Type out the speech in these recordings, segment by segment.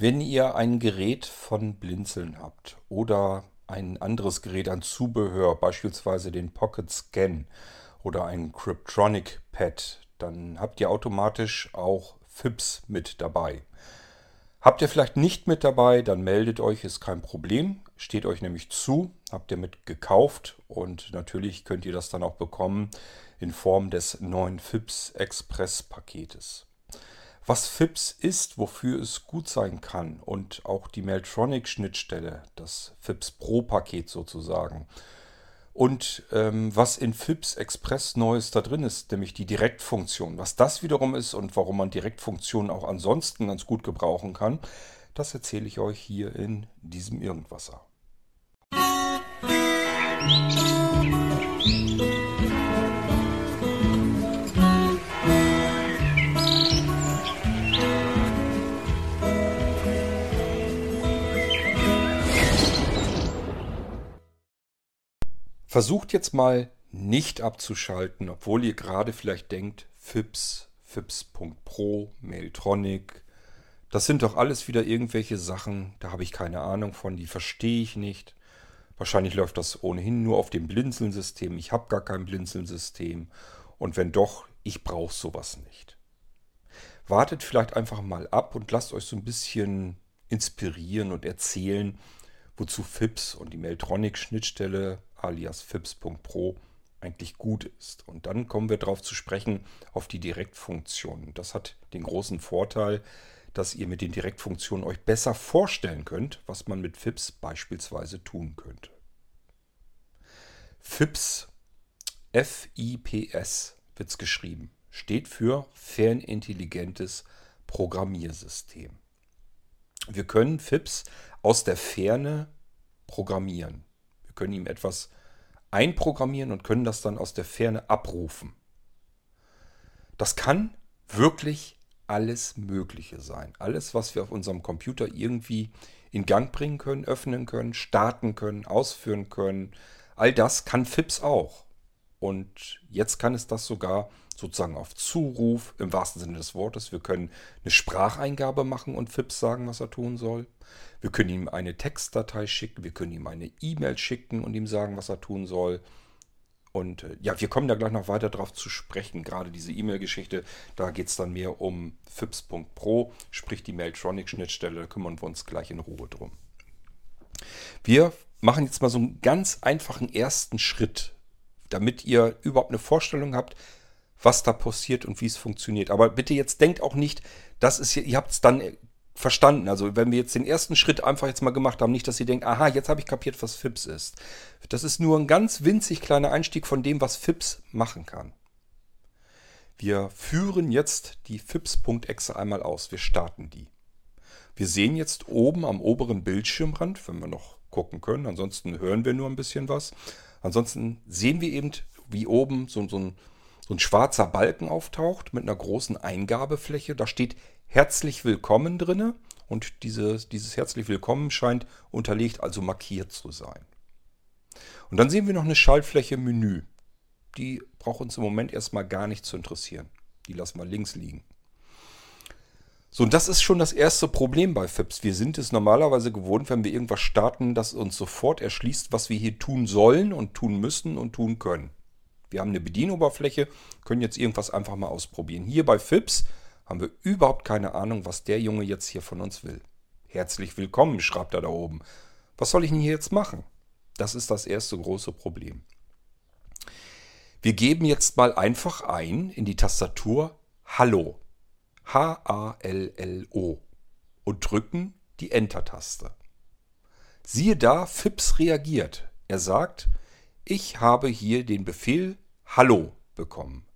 Wenn ihr ein Gerät von Blinzeln habt oder ein anderes Gerät an Zubehör, beispielsweise den Pocket Scan oder ein Cryptronic Pad, dann habt ihr automatisch auch FIPS mit dabei. Habt ihr vielleicht nicht mit dabei, dann meldet euch, ist kein Problem. Steht euch nämlich zu, habt ihr mit gekauft und natürlich könnt ihr das dann auch bekommen in Form des neuen FIPS Express Paketes. Was FIPS ist, wofür es gut sein kann und auch die Meltronic-Schnittstelle, das FIPS Pro-Paket sozusagen. Und ähm, was in FIPS Express Neues da drin ist, nämlich die Direktfunktion. Was das wiederum ist und warum man Direktfunktionen auch ansonsten ganz gut gebrauchen kann, das erzähle ich euch hier in diesem Irgendwasser. Musik Versucht jetzt mal nicht abzuschalten, obwohl ihr gerade vielleicht denkt, FIPS, FIPS.pro, Mailtronic, das sind doch alles wieder irgendwelche Sachen, da habe ich keine Ahnung von, die verstehe ich nicht. Wahrscheinlich läuft das ohnehin nur auf dem Blinzeln-System. Ich habe gar kein Blinzeln-System. Und wenn doch, ich brauche sowas nicht. Wartet vielleicht einfach mal ab und lasst euch so ein bisschen inspirieren und erzählen, wozu FIPS und die Meltronic-Schnittstelle alias FIPS.pro eigentlich gut ist. Und dann kommen wir darauf zu sprechen, auf die Direktfunktionen. Das hat den großen Vorteil, dass ihr mit den Direktfunktionen euch besser vorstellen könnt, was man mit FIPS beispielsweise tun könnte. FIPS, F-I-P-S wird es geschrieben, steht für fernintelligentes Programmiersystem. Wir können FIPS aus der Ferne programmieren. Können ihm etwas einprogrammieren und können das dann aus der Ferne abrufen. Das kann wirklich alles Mögliche sein. Alles, was wir auf unserem Computer irgendwie in Gang bringen können, öffnen können, starten können, ausführen können. All das kann FIPS auch. Und jetzt kann es das sogar sozusagen auf Zuruf, im wahrsten Sinne des Wortes. Wir können eine Spracheingabe machen und FIPS sagen, was er tun soll. Wir können ihm eine Textdatei schicken, wir können ihm eine E-Mail schicken und ihm sagen, was er tun soll. Und äh, ja, wir kommen da gleich noch weiter drauf zu sprechen. Gerade diese E-Mail-Geschichte, da geht es dann mehr um FIPS.pro, sprich die Mailtronic-Schnittstelle, da kümmern wir uns gleich in Ruhe drum. Wir machen jetzt mal so einen ganz einfachen ersten Schritt, damit ihr überhaupt eine Vorstellung habt, was da passiert und wie es funktioniert. Aber bitte jetzt denkt auch nicht, das ist ihr habt es dann verstanden. Also wenn wir jetzt den ersten Schritt einfach jetzt mal gemacht haben, nicht, dass ihr denkt, aha, jetzt habe ich kapiert, was FIPS ist. Das ist nur ein ganz winzig kleiner Einstieg von dem, was FIPS machen kann. Wir führen jetzt die FIPS.exe einmal aus. Wir starten die. Wir sehen jetzt oben am oberen Bildschirmrand, wenn wir noch gucken können, ansonsten hören wir nur ein bisschen was. Ansonsten sehen wir eben, wie oben so, so ein so ein schwarzer Balken auftaucht mit einer großen Eingabefläche. Da steht herzlich willkommen drinne und dieses, dieses herzlich willkommen scheint unterlegt, also markiert zu sein. Und dann sehen wir noch eine Schaltfläche Menü. Die braucht uns im Moment erstmal gar nicht zu interessieren. Die lassen wir links liegen. So, und das ist schon das erste Problem bei FIPS. Wir sind es normalerweise gewohnt, wenn wir irgendwas starten, dass uns sofort erschließt, was wir hier tun sollen und tun müssen und tun können. Wir haben eine Bedienoberfläche, können jetzt irgendwas einfach mal ausprobieren. Hier bei FIPS haben wir überhaupt keine Ahnung, was der Junge jetzt hier von uns will. Herzlich willkommen, schreibt er da oben. Was soll ich denn hier jetzt machen? Das ist das erste große Problem. Wir geben jetzt mal einfach ein in die Tastatur Hallo. H-A-L-L-O. Und drücken die Enter-Taste. Siehe da, FIPS reagiert. Er sagt, ich habe hier den Befehl Hallo bekommen.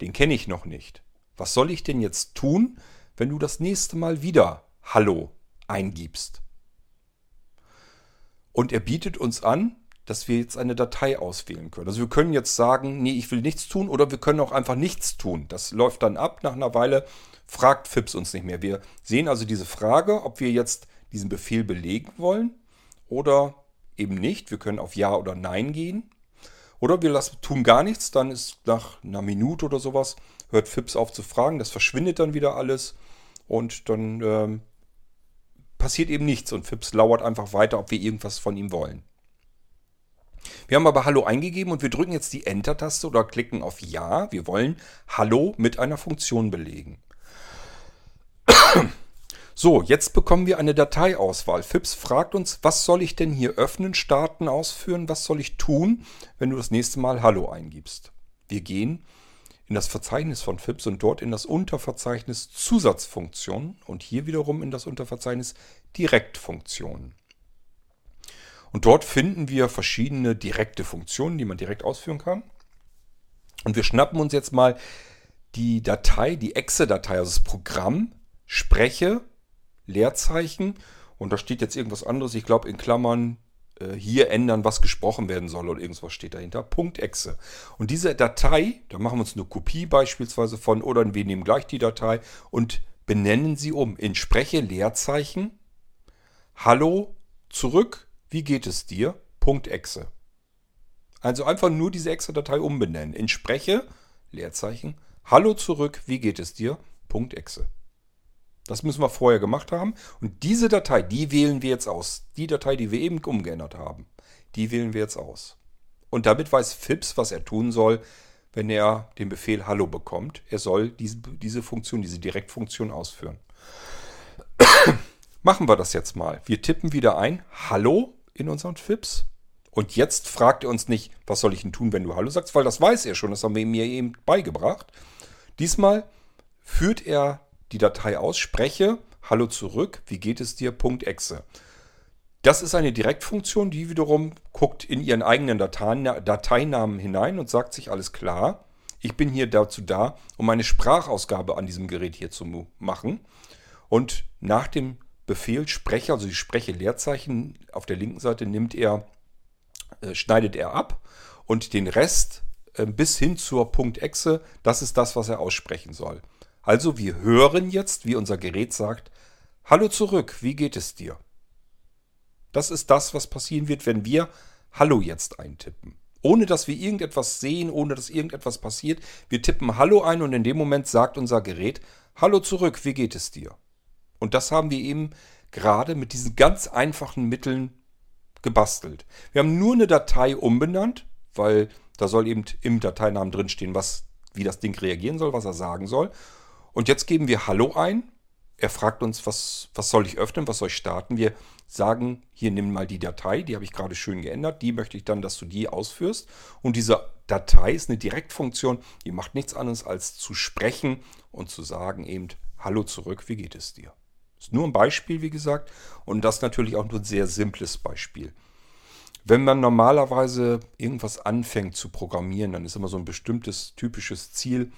Den kenne ich noch nicht. Was soll ich denn jetzt tun, wenn du das nächste Mal wieder Hallo eingibst? Und er bietet uns an, dass wir jetzt eine Datei auswählen können. Also wir können jetzt sagen, nee, ich will nichts tun oder wir können auch einfach nichts tun. Das läuft dann ab. Nach einer Weile fragt FIPS uns nicht mehr. Wir sehen also diese Frage, ob wir jetzt diesen Befehl belegen wollen oder eben nicht. Wir können auf Ja oder Nein gehen. Oder wir lassen, tun gar nichts, dann ist nach einer Minute oder sowas, hört Fips auf zu fragen, das verschwindet dann wieder alles und dann ähm, passiert eben nichts und Fips lauert einfach weiter, ob wir irgendwas von ihm wollen. Wir haben aber Hallo eingegeben und wir drücken jetzt die Enter-Taste oder klicken auf Ja. Wir wollen Hallo mit einer Funktion belegen. So, jetzt bekommen wir eine Dateiauswahl. FIPS fragt uns, was soll ich denn hier öffnen, starten, ausführen? Was soll ich tun, wenn du das nächste Mal Hallo eingibst? Wir gehen in das Verzeichnis von FIPS und dort in das Unterverzeichnis Zusatzfunktionen und hier wiederum in das Unterverzeichnis Direktfunktionen. Und dort finden wir verschiedene direkte Funktionen, die man direkt ausführen kann. Und wir schnappen uns jetzt mal die Datei, die Exe-Datei, also das Programm, spreche, Leerzeichen und da steht jetzt irgendwas anderes, ich glaube in Klammern äh, hier ändern, was gesprochen werden soll oder irgendwas steht dahinter. Punkt .exe. Und diese Datei, da machen wir uns eine Kopie beispielsweise von oder wir nehmen gleich die Datei und benennen sie um in Spreche Leerzeichen Hallo zurück wie geht es dir? Punkt .exe. Also einfach nur diese Exe-Datei umbenennen. In Spreche, Leerzeichen, Hallo zurück, wie geht es dir? Punkt .exe. Das müssen wir vorher gemacht haben. Und diese Datei, die wählen wir jetzt aus. Die Datei, die wir eben umgeändert haben, die wählen wir jetzt aus. Und damit weiß Fips, was er tun soll, wenn er den Befehl Hallo bekommt. Er soll diese, diese Funktion, diese Direktfunktion ausführen. Machen wir das jetzt mal. Wir tippen wieder ein Hallo in unseren FIPS. Und jetzt fragt er uns nicht, was soll ich denn tun, wenn du Hallo sagst, weil das weiß er schon, das haben wir mir eben beigebracht. Diesmal führt er die Datei aus, spreche Hallo zurück, wie geht es dir, Punkt .exe. Das ist eine Direktfunktion, die wiederum guckt in ihren eigenen Dateinamen hinein und sagt sich, alles klar, ich bin hier dazu da, um eine Sprachausgabe an diesem Gerät hier zu machen. Und nach dem Befehl Sprecher, also die Spreche Leerzeichen auf der linken Seite nimmt er, äh, schneidet er ab und den Rest äh, bis hin zur Punkt .exe, das ist das, was er aussprechen soll. Also wir hören jetzt, wie unser Gerät sagt, Hallo zurück, wie geht es dir? Das ist das, was passieren wird, wenn wir Hallo jetzt eintippen. Ohne dass wir irgendetwas sehen, ohne dass irgendetwas passiert. Wir tippen Hallo ein und in dem Moment sagt unser Gerät Hallo zurück, wie geht es dir? Und das haben wir eben gerade mit diesen ganz einfachen Mitteln gebastelt. Wir haben nur eine Datei umbenannt, weil da soll eben im Dateinamen drinstehen, was, wie das Ding reagieren soll, was er sagen soll. Und jetzt geben wir Hallo ein. Er fragt uns, was, was soll ich öffnen, was soll ich starten. Wir sagen, hier nimm mal die Datei, die habe ich gerade schön geändert. Die möchte ich dann, dass du die ausführst. Und diese Datei ist eine Direktfunktion, die macht nichts anderes als zu sprechen und zu sagen eben, Hallo zurück, wie geht es dir? Ist nur ein Beispiel, wie gesagt, und das natürlich auch nur ein sehr simples Beispiel. Wenn man normalerweise irgendwas anfängt zu programmieren, dann ist immer so ein bestimmtes typisches Ziel,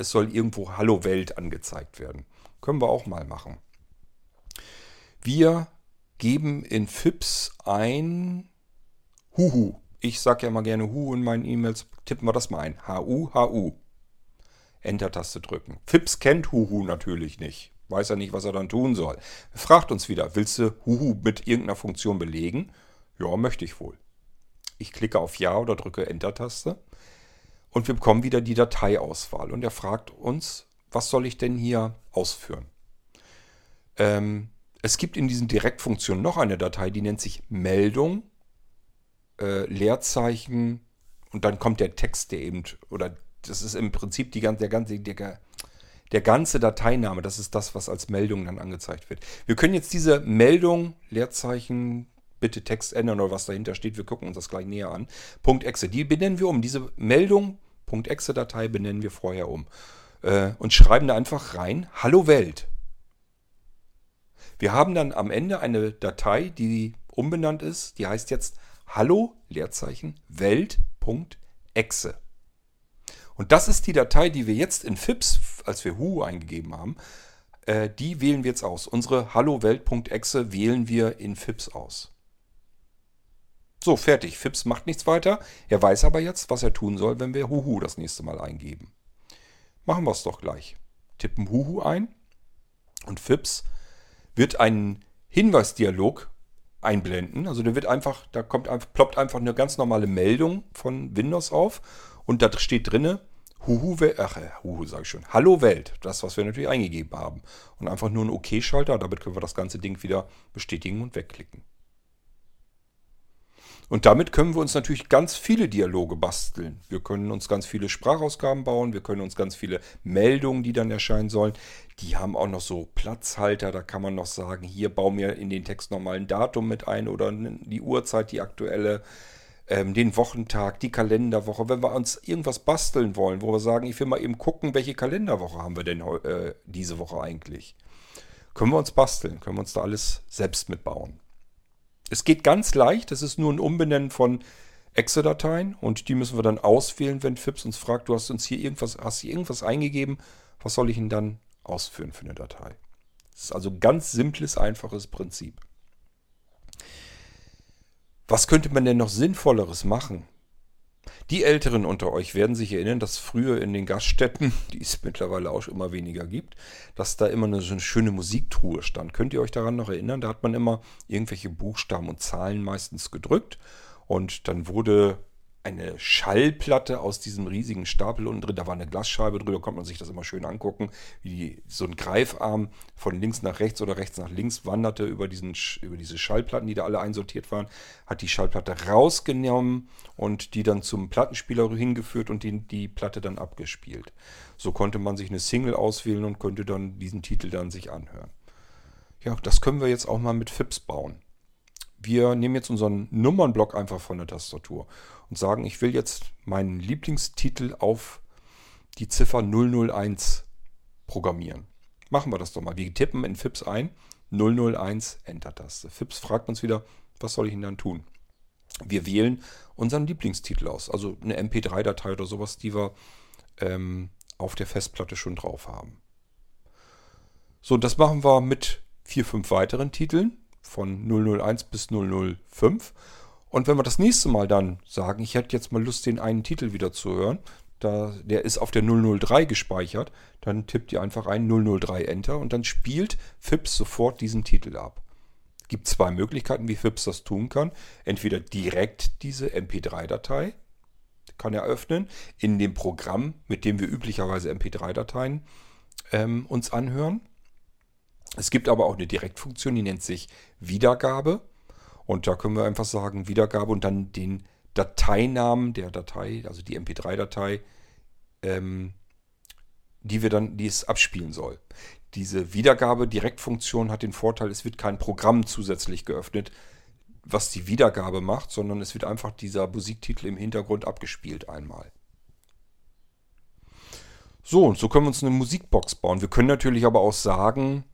es soll irgendwo Hallo Welt angezeigt werden. Können wir auch mal machen. Wir geben in FIPS ein Huhu. Ich sage ja mal gerne Hu in meinen E-Mails. Tippen wir das mal ein. HU, HU. Enter-Taste drücken. FIPS kennt Huhu natürlich nicht. Weiß er nicht, was er dann tun soll. Fragt uns wieder, willst du Huhu mit irgendeiner Funktion belegen? Ja, möchte ich wohl. Ich klicke auf Ja oder drücke Enter-Taste und wir bekommen wieder die Dateiauswahl. Und er fragt uns, was soll ich denn hier ausführen? Ähm, es gibt in diesen Direktfunktionen noch eine Datei, die nennt sich Meldung, äh, Leerzeichen und dann kommt der Text, der eben, oder das ist im Prinzip die, der ganze, der, der ganze Dateiname, das ist das, was als Meldung dann angezeigt wird. Wir können jetzt diese Meldung, Leerzeichen, bitte Text ändern oder was dahinter steht, wir gucken uns das gleich näher an. .exe, die benennen wir um. Diese Meldung, .exe-Datei benennen wir vorher um. Äh, und schreiben da einfach rein, Hallo Welt. Wir haben dann am Ende eine Datei, die umbenannt ist, die heißt jetzt Hallo, Leerzeichen, Welt.exe. Und das ist die Datei, die wir jetzt in FIPS, als wir Hu eingegeben haben, äh, die wählen wir jetzt aus. Unsere Hallo-Welt.exe wählen wir in FIPS aus. So, fertig. FIPS macht nichts weiter. Er weiß aber jetzt, was er tun soll, wenn wir Huhu das nächste Mal eingeben. Machen wir es doch gleich. Tippen Huhu ein und FIPS wird einen Hinweisdialog einblenden. Also der wird einfach, da kommt, ploppt einfach eine ganz normale Meldung von Windows auf und da steht drinne, Huhu, ach, äh, Huhu sage ich schon. Hallo Welt, das, was wir natürlich eingegeben haben. Und einfach nur einen OK-Schalter, damit können wir das ganze Ding wieder bestätigen und wegklicken. Und damit können wir uns natürlich ganz viele Dialoge basteln. Wir können uns ganz viele Sprachausgaben bauen, wir können uns ganz viele Meldungen, die dann erscheinen sollen. Die haben auch noch so Platzhalter, da kann man noch sagen, hier bau mir in den Text nochmal ein Datum mit ein oder die Uhrzeit, die aktuelle, ähm, den Wochentag, die Kalenderwoche. Wenn wir uns irgendwas basteln wollen, wo wir sagen, ich will mal eben gucken, welche Kalenderwoche haben wir denn äh, diese Woche eigentlich. Können wir uns basteln, können wir uns da alles selbst mitbauen. Es geht ganz leicht, das ist nur ein Umbenennen von Exe-Dateien und die müssen wir dann auswählen, wenn FIPS uns fragt, du hast uns hier irgendwas, hast hier irgendwas eingegeben, was soll ich denn dann ausführen für eine Datei? Das ist also ein ganz simples, einfaches Prinzip. Was könnte man denn noch Sinnvolleres machen? Die Älteren unter euch werden sich erinnern, dass früher in den Gaststätten, die es mittlerweile auch immer weniger gibt, dass da immer eine, so eine schöne Musiktruhe stand. Könnt ihr euch daran noch erinnern? Da hat man immer irgendwelche Buchstaben und Zahlen meistens gedrückt und dann wurde eine Schallplatte aus diesem riesigen Stapel unten drin. Da war eine Glasscheibe drüber, konnte man sich das immer schön angucken, wie die, so ein Greifarm von links nach rechts oder rechts nach links wanderte über, diesen, über diese Schallplatten, die da alle einsortiert waren, hat die Schallplatte rausgenommen und die dann zum Plattenspieler hingeführt und die, die Platte dann abgespielt. So konnte man sich eine Single auswählen und könnte dann diesen Titel dann sich anhören. Ja, das können wir jetzt auch mal mit FIPS bauen. Wir nehmen jetzt unseren Nummernblock einfach von der Tastatur und sagen, ich will jetzt meinen Lieblingstitel auf die Ziffer 001 programmieren. Machen wir das doch mal. Wir tippen in FIPS ein 001 Enter-Taste. FIPS fragt uns wieder, was soll ich denn dann tun? Wir wählen unseren Lieblingstitel aus, also eine MP3-Datei oder sowas, die wir ähm, auf der Festplatte schon drauf haben. So, das machen wir mit vier, fünf weiteren Titeln von 001 bis 005 und wenn wir das nächste Mal dann sagen, ich hätte jetzt mal Lust, den einen Titel wieder zu hören, da, der ist auf der 003 gespeichert, dann tippt ihr einfach ein 003 Enter und dann spielt FIPS sofort diesen Titel ab. Es gibt zwei Möglichkeiten, wie FIPS das tun kann. Entweder direkt diese MP3-Datei kann er öffnen in dem Programm, mit dem wir üblicherweise MP3-Dateien ähm, uns anhören. Es gibt aber auch eine Direktfunktion, die nennt sich Wiedergabe. Und da können wir einfach sagen, Wiedergabe und dann den Dateinamen der Datei, also die MP3-Datei, ähm, die wir dann, die es abspielen soll. Diese Wiedergabe-Direktfunktion hat den Vorteil, es wird kein Programm zusätzlich geöffnet, was die Wiedergabe macht, sondern es wird einfach dieser Musiktitel im Hintergrund abgespielt einmal. So, und so können wir uns eine Musikbox bauen. Wir können natürlich aber auch sagen,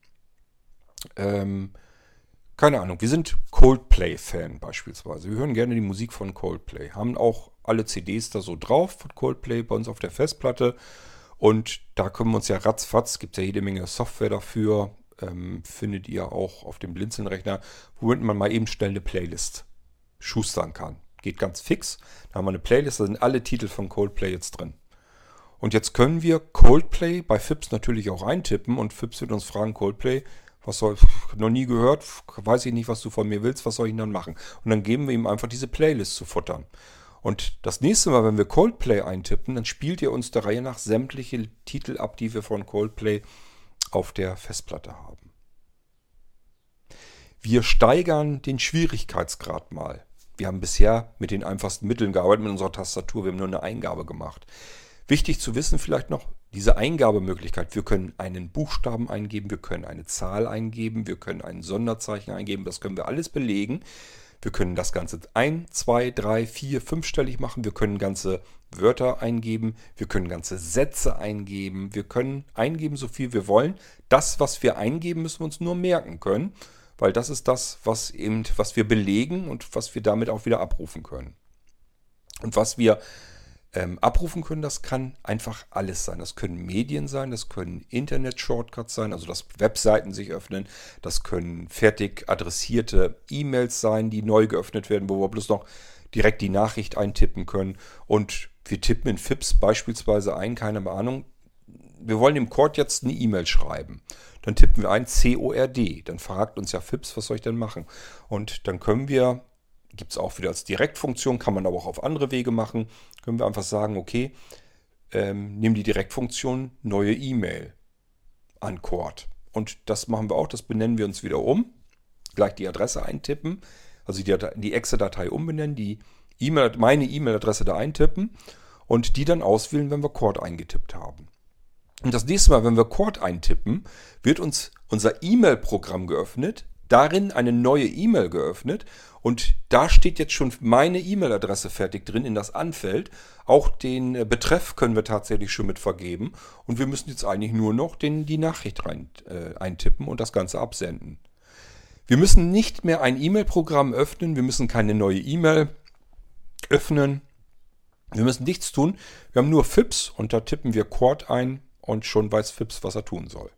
ähm, keine Ahnung, wir sind Coldplay-Fan beispielsweise. Wir hören gerne die Musik von Coldplay. Haben auch alle CDs da so drauf von Coldplay bei uns auf der Festplatte. Und da können wir uns ja ratzfatz, gibt ja jede Menge Software dafür, ähm, findet ihr auch auf dem Blinzeln-Rechner, womit man mal eben schnell eine Playlist schustern kann. Geht ganz fix. Da haben wir eine Playlist, da sind alle Titel von Coldplay jetzt drin. Und jetzt können wir Coldplay bei FIPS natürlich auch eintippen und FIPS wird uns fragen, Coldplay, was soll, noch nie gehört, weiß ich nicht, was du von mir willst, was soll ich dann machen? Und dann geben wir ihm einfach diese Playlist zu futtern. Und das nächste Mal, wenn wir Coldplay eintippen, dann spielt ihr uns der Reihe nach sämtliche Titel ab, die wir von Coldplay auf der Festplatte haben. Wir steigern den Schwierigkeitsgrad mal. Wir haben bisher mit den einfachsten Mitteln gearbeitet, mit unserer Tastatur. Wir haben nur eine Eingabe gemacht. Wichtig zu wissen vielleicht noch, diese Eingabemöglichkeit, wir können einen Buchstaben eingeben, wir können eine Zahl eingeben, wir können ein Sonderzeichen eingeben, das können wir alles belegen. Wir können das Ganze ein, zwei, drei, vier, fünfstellig machen. Wir können ganze Wörter eingeben. Wir können ganze Sätze eingeben. Wir können eingeben, so viel wir wollen. Das, was wir eingeben, müssen wir uns nur merken können, weil das ist das, was eben, was wir belegen und was wir damit auch wieder abrufen können. Und was wir ähm, abrufen können, das kann einfach alles sein. Das können Medien sein, das können Internet-Shortcuts sein, also dass Webseiten sich öffnen, das können fertig adressierte E-Mails sein, die neu geöffnet werden, wo wir bloß noch direkt die Nachricht eintippen können. Und wir tippen in FIPS beispielsweise ein, keine Ahnung, wir wollen dem Cord jetzt eine E-Mail schreiben. Dann tippen wir ein CORD. Dann fragt uns ja FIPS, was soll ich denn machen? Und dann können wir Gibt es auch wieder als Direktfunktion, kann man aber auch auf andere Wege machen. Können wir einfach sagen, okay, ähm, nehmen die Direktfunktion neue E-Mail an Cord. Und das machen wir auch, das benennen wir uns wieder um. Gleich die Adresse eintippen, also die, die Exe-Datei umbenennen, die e meine E-Mail-Adresse da eintippen und die dann auswählen, wenn wir Cord eingetippt haben. Und das nächste Mal, wenn wir Cord eintippen, wird uns unser E-Mail-Programm geöffnet, darin eine neue E-Mail geöffnet und da steht jetzt schon meine E-Mail-Adresse fertig drin in das Anfeld. Auch den äh, Betreff können wir tatsächlich schon mit vergeben und wir müssen jetzt eigentlich nur noch den, die Nachricht rein, äh, eintippen und das Ganze absenden. Wir müssen nicht mehr ein E-Mail-Programm öffnen, wir müssen keine neue E-Mail öffnen. Wir müssen nichts tun. Wir haben nur FIPS und da tippen wir Quad ein und schon weiß FIPS, was er tun soll.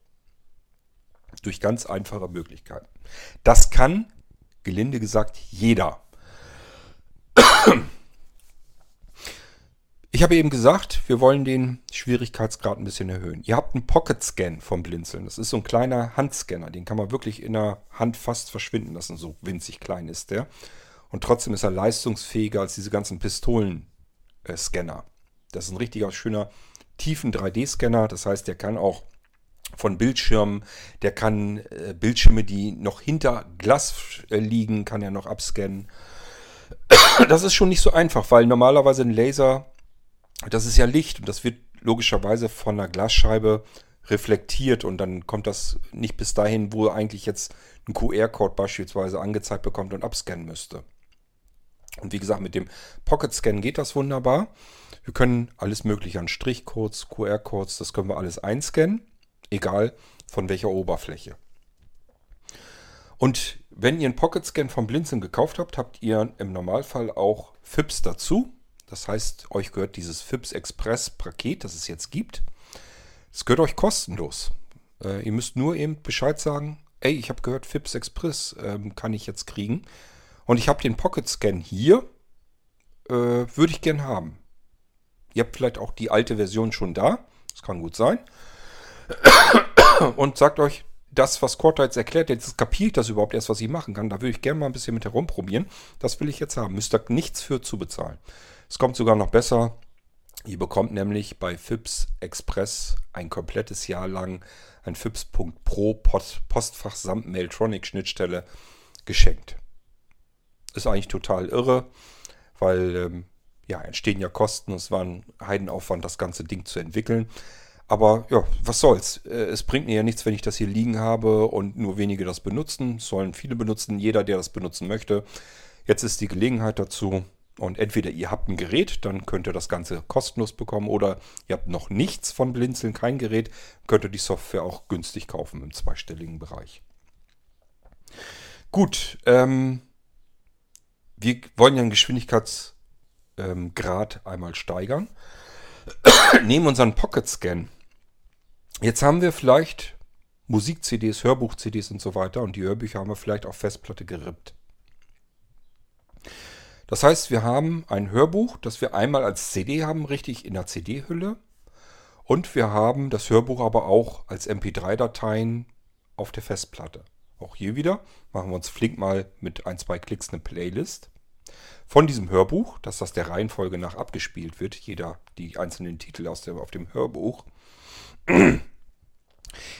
Durch ganz einfache Möglichkeiten. Das kann, gelinde gesagt, jeder. Ich habe eben gesagt, wir wollen den Schwierigkeitsgrad ein bisschen erhöhen. Ihr habt einen Pocket Scan vom Blinzeln. Das ist so ein kleiner Handscanner. Den kann man wirklich in der Hand fast verschwinden lassen. So winzig klein ist der. Und trotzdem ist er leistungsfähiger als diese ganzen Pistolen-Scanner. Das ist ein richtiger schöner tiefen 3D-Scanner. Das heißt, der kann auch von Bildschirmen, der kann äh, Bildschirme, die noch hinter Glas äh, liegen, kann er noch abscannen. Das ist schon nicht so einfach, weil normalerweise ein Laser, das ist ja Licht und das wird logischerweise von einer Glasscheibe reflektiert und dann kommt das nicht bis dahin, wo eigentlich jetzt ein QR-Code beispielsweise angezeigt bekommt und abscannen müsste. Und wie gesagt, mit dem Pocket Scan geht das wunderbar. Wir können alles mögliche an Strichcodes, QR-Codes, das können wir alles einscannen, egal von welcher Oberfläche. Und wenn ihr einen Pocket Scan vom Blinzeln gekauft habt, habt ihr im Normalfall auch FIPS dazu. Das heißt, euch gehört dieses FIPS Express Paket, das es jetzt gibt. Es gehört euch kostenlos. Äh, ihr müsst nur eben Bescheid sagen, ey, ich habe gehört, FIPS Express ähm, kann ich jetzt kriegen. Und ich habe den Pocket Scan hier. Äh, Würde ich gern haben. Ihr habt vielleicht auch die alte Version schon da. Das kann gut sein. Und sagt euch, das, was Corta jetzt erklärt, jetzt kapiert das überhaupt erst, was ich machen kann. Da würde ich gerne mal ein bisschen mit herumprobieren. Das will ich jetzt haben. Müsst ihr nichts für zu bezahlen. Es kommt sogar noch besser. Ihr bekommt nämlich bei FIPS Express ein komplettes Jahr lang ein FIPS.pro Postfach samt Mailtronic-Schnittstelle geschenkt ist eigentlich total irre, weil ähm, ja, entstehen ja Kosten. Es war ein Heidenaufwand, das ganze Ding zu entwickeln. Aber ja, was soll's. Äh, es bringt mir ja nichts, wenn ich das hier liegen habe und nur wenige das benutzen. Sollen viele benutzen, jeder, der das benutzen möchte. Jetzt ist die Gelegenheit dazu. Und entweder ihr habt ein Gerät, dann könnt ihr das Ganze kostenlos bekommen, oder ihr habt noch nichts von Blinzeln, kein Gerät, könnt ihr die Software auch günstig kaufen im zweistelligen Bereich. Gut, ähm, wir wollen ja den Geschwindigkeitsgrad ähm, einmal steigern. Nehmen unseren Pocket Scan. Jetzt haben wir vielleicht Musik-CDs, Hörbuch-CDs und so weiter und die Hörbücher haben wir vielleicht auf Festplatte gerippt. Das heißt, wir haben ein Hörbuch, das wir einmal als CD haben, richtig in der CD-Hülle. Und wir haben das Hörbuch aber auch als MP3-Dateien auf der Festplatte. Auch hier wieder machen wir uns flink mal mit ein, zwei Klicks eine Playlist von diesem Hörbuch, dass das der Reihenfolge nach abgespielt wird, jeder die einzelnen Titel aus der, auf dem Hörbuch.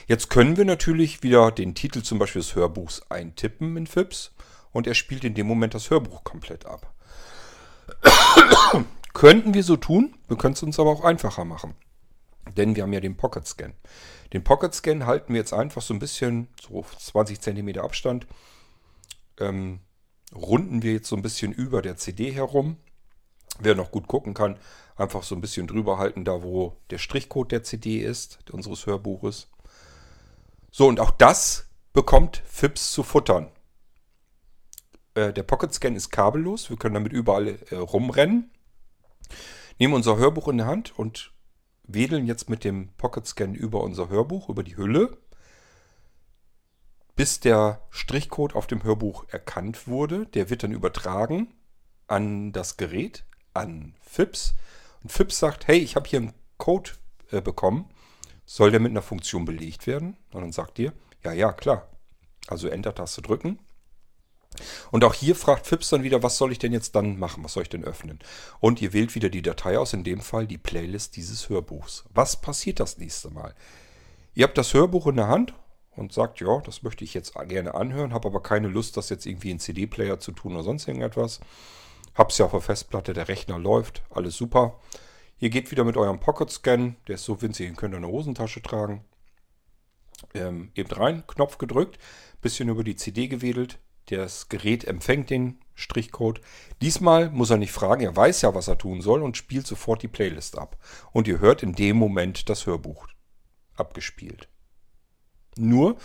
Jetzt können wir natürlich wieder den Titel zum Beispiel des Hörbuchs eintippen in FIPS und er spielt in dem Moment das Hörbuch komplett ab. Könnten wir so tun, wir können es uns aber auch einfacher machen. Denn wir haben ja den Pocket Scan. Den Pocket Scan halten wir jetzt einfach so ein bisschen, so 20 cm Abstand, ähm, runden wir jetzt so ein bisschen über der CD herum. Wer noch gut gucken kann, einfach so ein bisschen drüber halten, da wo der Strichcode der CD ist, unseres Hörbuches. So, und auch das bekommt FIPS zu futtern. Äh, der Pocket Scan ist kabellos, wir können damit überall äh, rumrennen. Nehmen unser Hörbuch in der Hand und wedeln jetzt mit dem Pocket Scan über unser Hörbuch, über die Hülle, bis der Strichcode auf dem Hörbuch erkannt wurde. Der wird dann übertragen an das Gerät, an FIPS. Und FIPS sagt, hey, ich habe hier einen Code äh, bekommen. Soll der mit einer Funktion belegt werden? Und dann sagt ihr, ja, ja, klar. Also Enter-Taste drücken. Und auch hier fragt Fips dann wieder, was soll ich denn jetzt dann machen? Was soll ich denn öffnen? Und ihr wählt wieder die Datei aus, in dem Fall die Playlist dieses Hörbuchs. Was passiert das nächste Mal? Ihr habt das Hörbuch in der Hand und sagt, ja, das möchte ich jetzt gerne anhören, habe aber keine Lust, das jetzt irgendwie in CD-Player zu tun oder sonst irgendetwas. Hab's ja auf der Festplatte, der Rechner läuft, alles super. Ihr geht wieder mit eurem Pocket Scan, der ist so winzig, den könnt ihr in der Hosentasche tragen. Ähm, eben rein, Knopf gedrückt, bisschen über die CD gewedelt. Das Gerät empfängt den Strichcode. Diesmal muss er nicht fragen, er weiß ja, was er tun soll und spielt sofort die Playlist ab. Und ihr hört in dem Moment das Hörbuch abgespielt. Nur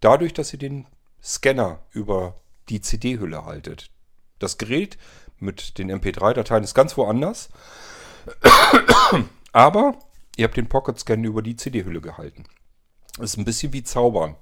dadurch, dass ihr den Scanner über die CD-Hülle haltet. Das Gerät mit den MP3-Dateien ist ganz woanders. Aber ihr habt den Pocket Scan über die CD-Hülle gehalten. Das ist ein bisschen wie Zaubern.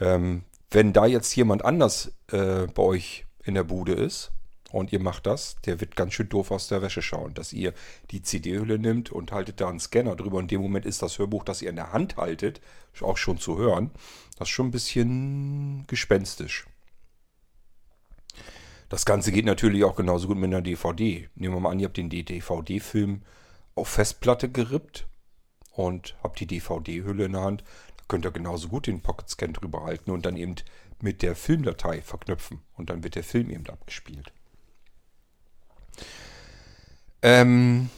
Ähm, wenn da jetzt jemand anders äh, bei euch in der Bude ist und ihr macht das, der wird ganz schön doof aus der Wäsche schauen, dass ihr die CD-Hülle nimmt und haltet da einen Scanner drüber. In dem Moment ist das Hörbuch, das ihr in der Hand haltet, auch schon zu hören. Das ist schon ein bisschen gespenstisch. Das Ganze geht natürlich auch genauso gut mit einer DVD. Nehmen wir mal an, ihr habt den DVD-Film auf Festplatte gerippt und habt die DVD-Hülle in der Hand. Da könnt ihr genauso gut den Pocket Scan drüber halten und dann eben mit der Filmdatei verknüpfen. Und dann wird der Film eben abgespielt. Ähm,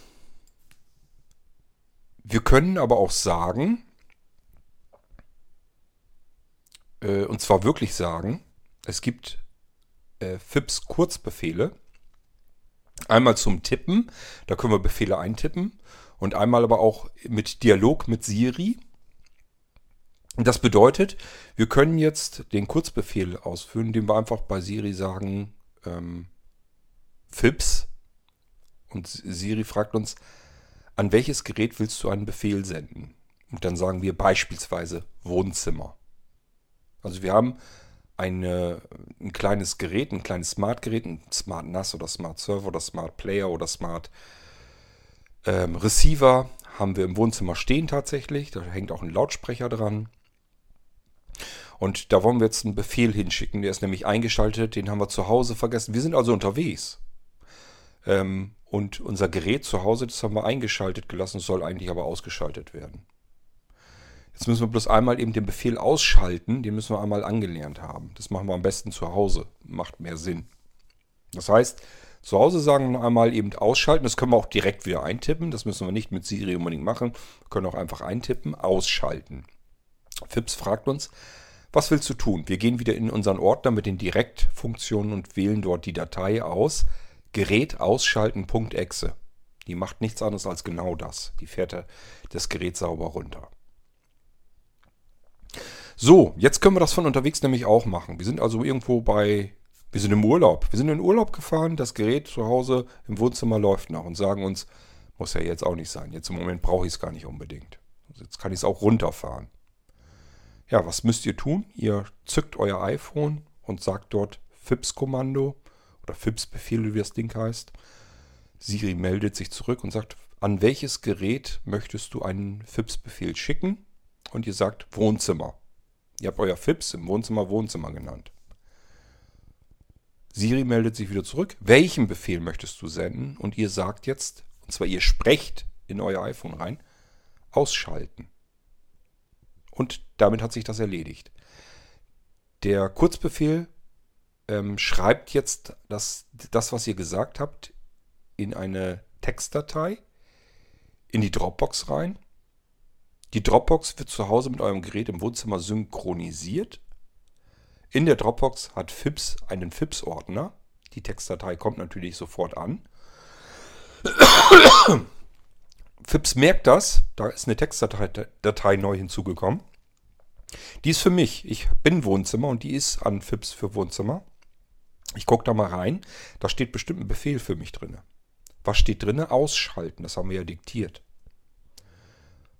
wir können aber auch sagen, äh, und zwar wirklich sagen, es gibt äh, FIPS Kurzbefehle. Einmal zum Tippen, da können wir Befehle eintippen. Und einmal aber auch mit Dialog mit Siri. Das bedeutet, wir können jetzt den Kurzbefehl ausführen, indem wir einfach bei Siri sagen, ähm, FIPS. Und Siri fragt uns, an welches Gerät willst du einen Befehl senden? Und dann sagen wir beispielsweise Wohnzimmer. Also wir haben eine, ein kleines Gerät, ein kleines Smart-Gerät, ein Smart NAS oder Smart Server oder Smart Player oder Smart ähm, Receiver haben wir im Wohnzimmer stehen tatsächlich. Da hängt auch ein Lautsprecher dran. Und da wollen wir jetzt einen Befehl hinschicken. Der ist nämlich eingeschaltet, den haben wir zu Hause vergessen. Wir sind also unterwegs. Ähm, und unser Gerät zu Hause, das haben wir eingeschaltet gelassen, soll eigentlich aber ausgeschaltet werden. Jetzt müssen wir bloß einmal eben den Befehl ausschalten, den müssen wir einmal angelernt haben. Das machen wir am besten zu Hause, macht mehr Sinn. Das heißt, zu Hause sagen wir einmal eben ausschalten, das können wir auch direkt wieder eintippen, das müssen wir nicht mit Siri unbedingt machen, wir können auch einfach eintippen, ausschalten. Fips fragt uns, was willst du tun? Wir gehen wieder in unseren Ordner mit den Direktfunktionen und wählen dort die Datei aus. Gerät ausschalten.exe. Die macht nichts anderes als genau das. Die fährt das Gerät sauber runter. So, jetzt können wir das von unterwegs nämlich auch machen. Wir sind also irgendwo bei, wir sind im Urlaub. Wir sind in Urlaub gefahren, das Gerät zu Hause im Wohnzimmer läuft noch und sagen uns, muss ja jetzt auch nicht sein. Jetzt im Moment brauche ich es gar nicht unbedingt. Also jetzt kann ich es auch runterfahren. Ja, was müsst ihr tun? Ihr zückt euer iPhone und sagt dort FIPS-Kommando oder FIPS-Befehl, wie das Ding heißt. Siri meldet sich zurück und sagt, an welches Gerät möchtest du einen FIPS-Befehl schicken? Und ihr sagt Wohnzimmer. Ihr habt euer FIPS im Wohnzimmer Wohnzimmer genannt. Siri meldet sich wieder zurück. Welchen Befehl möchtest du senden? Und ihr sagt jetzt, und zwar ihr sprecht in euer iPhone rein, ausschalten. Und damit hat sich das erledigt. Der Kurzbefehl ähm, schreibt jetzt das, das, was ihr gesagt habt, in eine Textdatei, in die Dropbox rein die Dropbox wird zu Hause mit eurem Gerät im Wohnzimmer synchronisiert. In der Dropbox hat FIPS einen FIPS-Ordner. Die Textdatei kommt natürlich sofort an. FIPS merkt das. Da ist eine Textdatei neu hinzugekommen. Die ist für mich. Ich bin Wohnzimmer und die ist an FIPS für Wohnzimmer. Ich gucke da mal rein. Da steht bestimmt ein Befehl für mich drin. Was steht drin? Ausschalten. Das haben wir ja diktiert.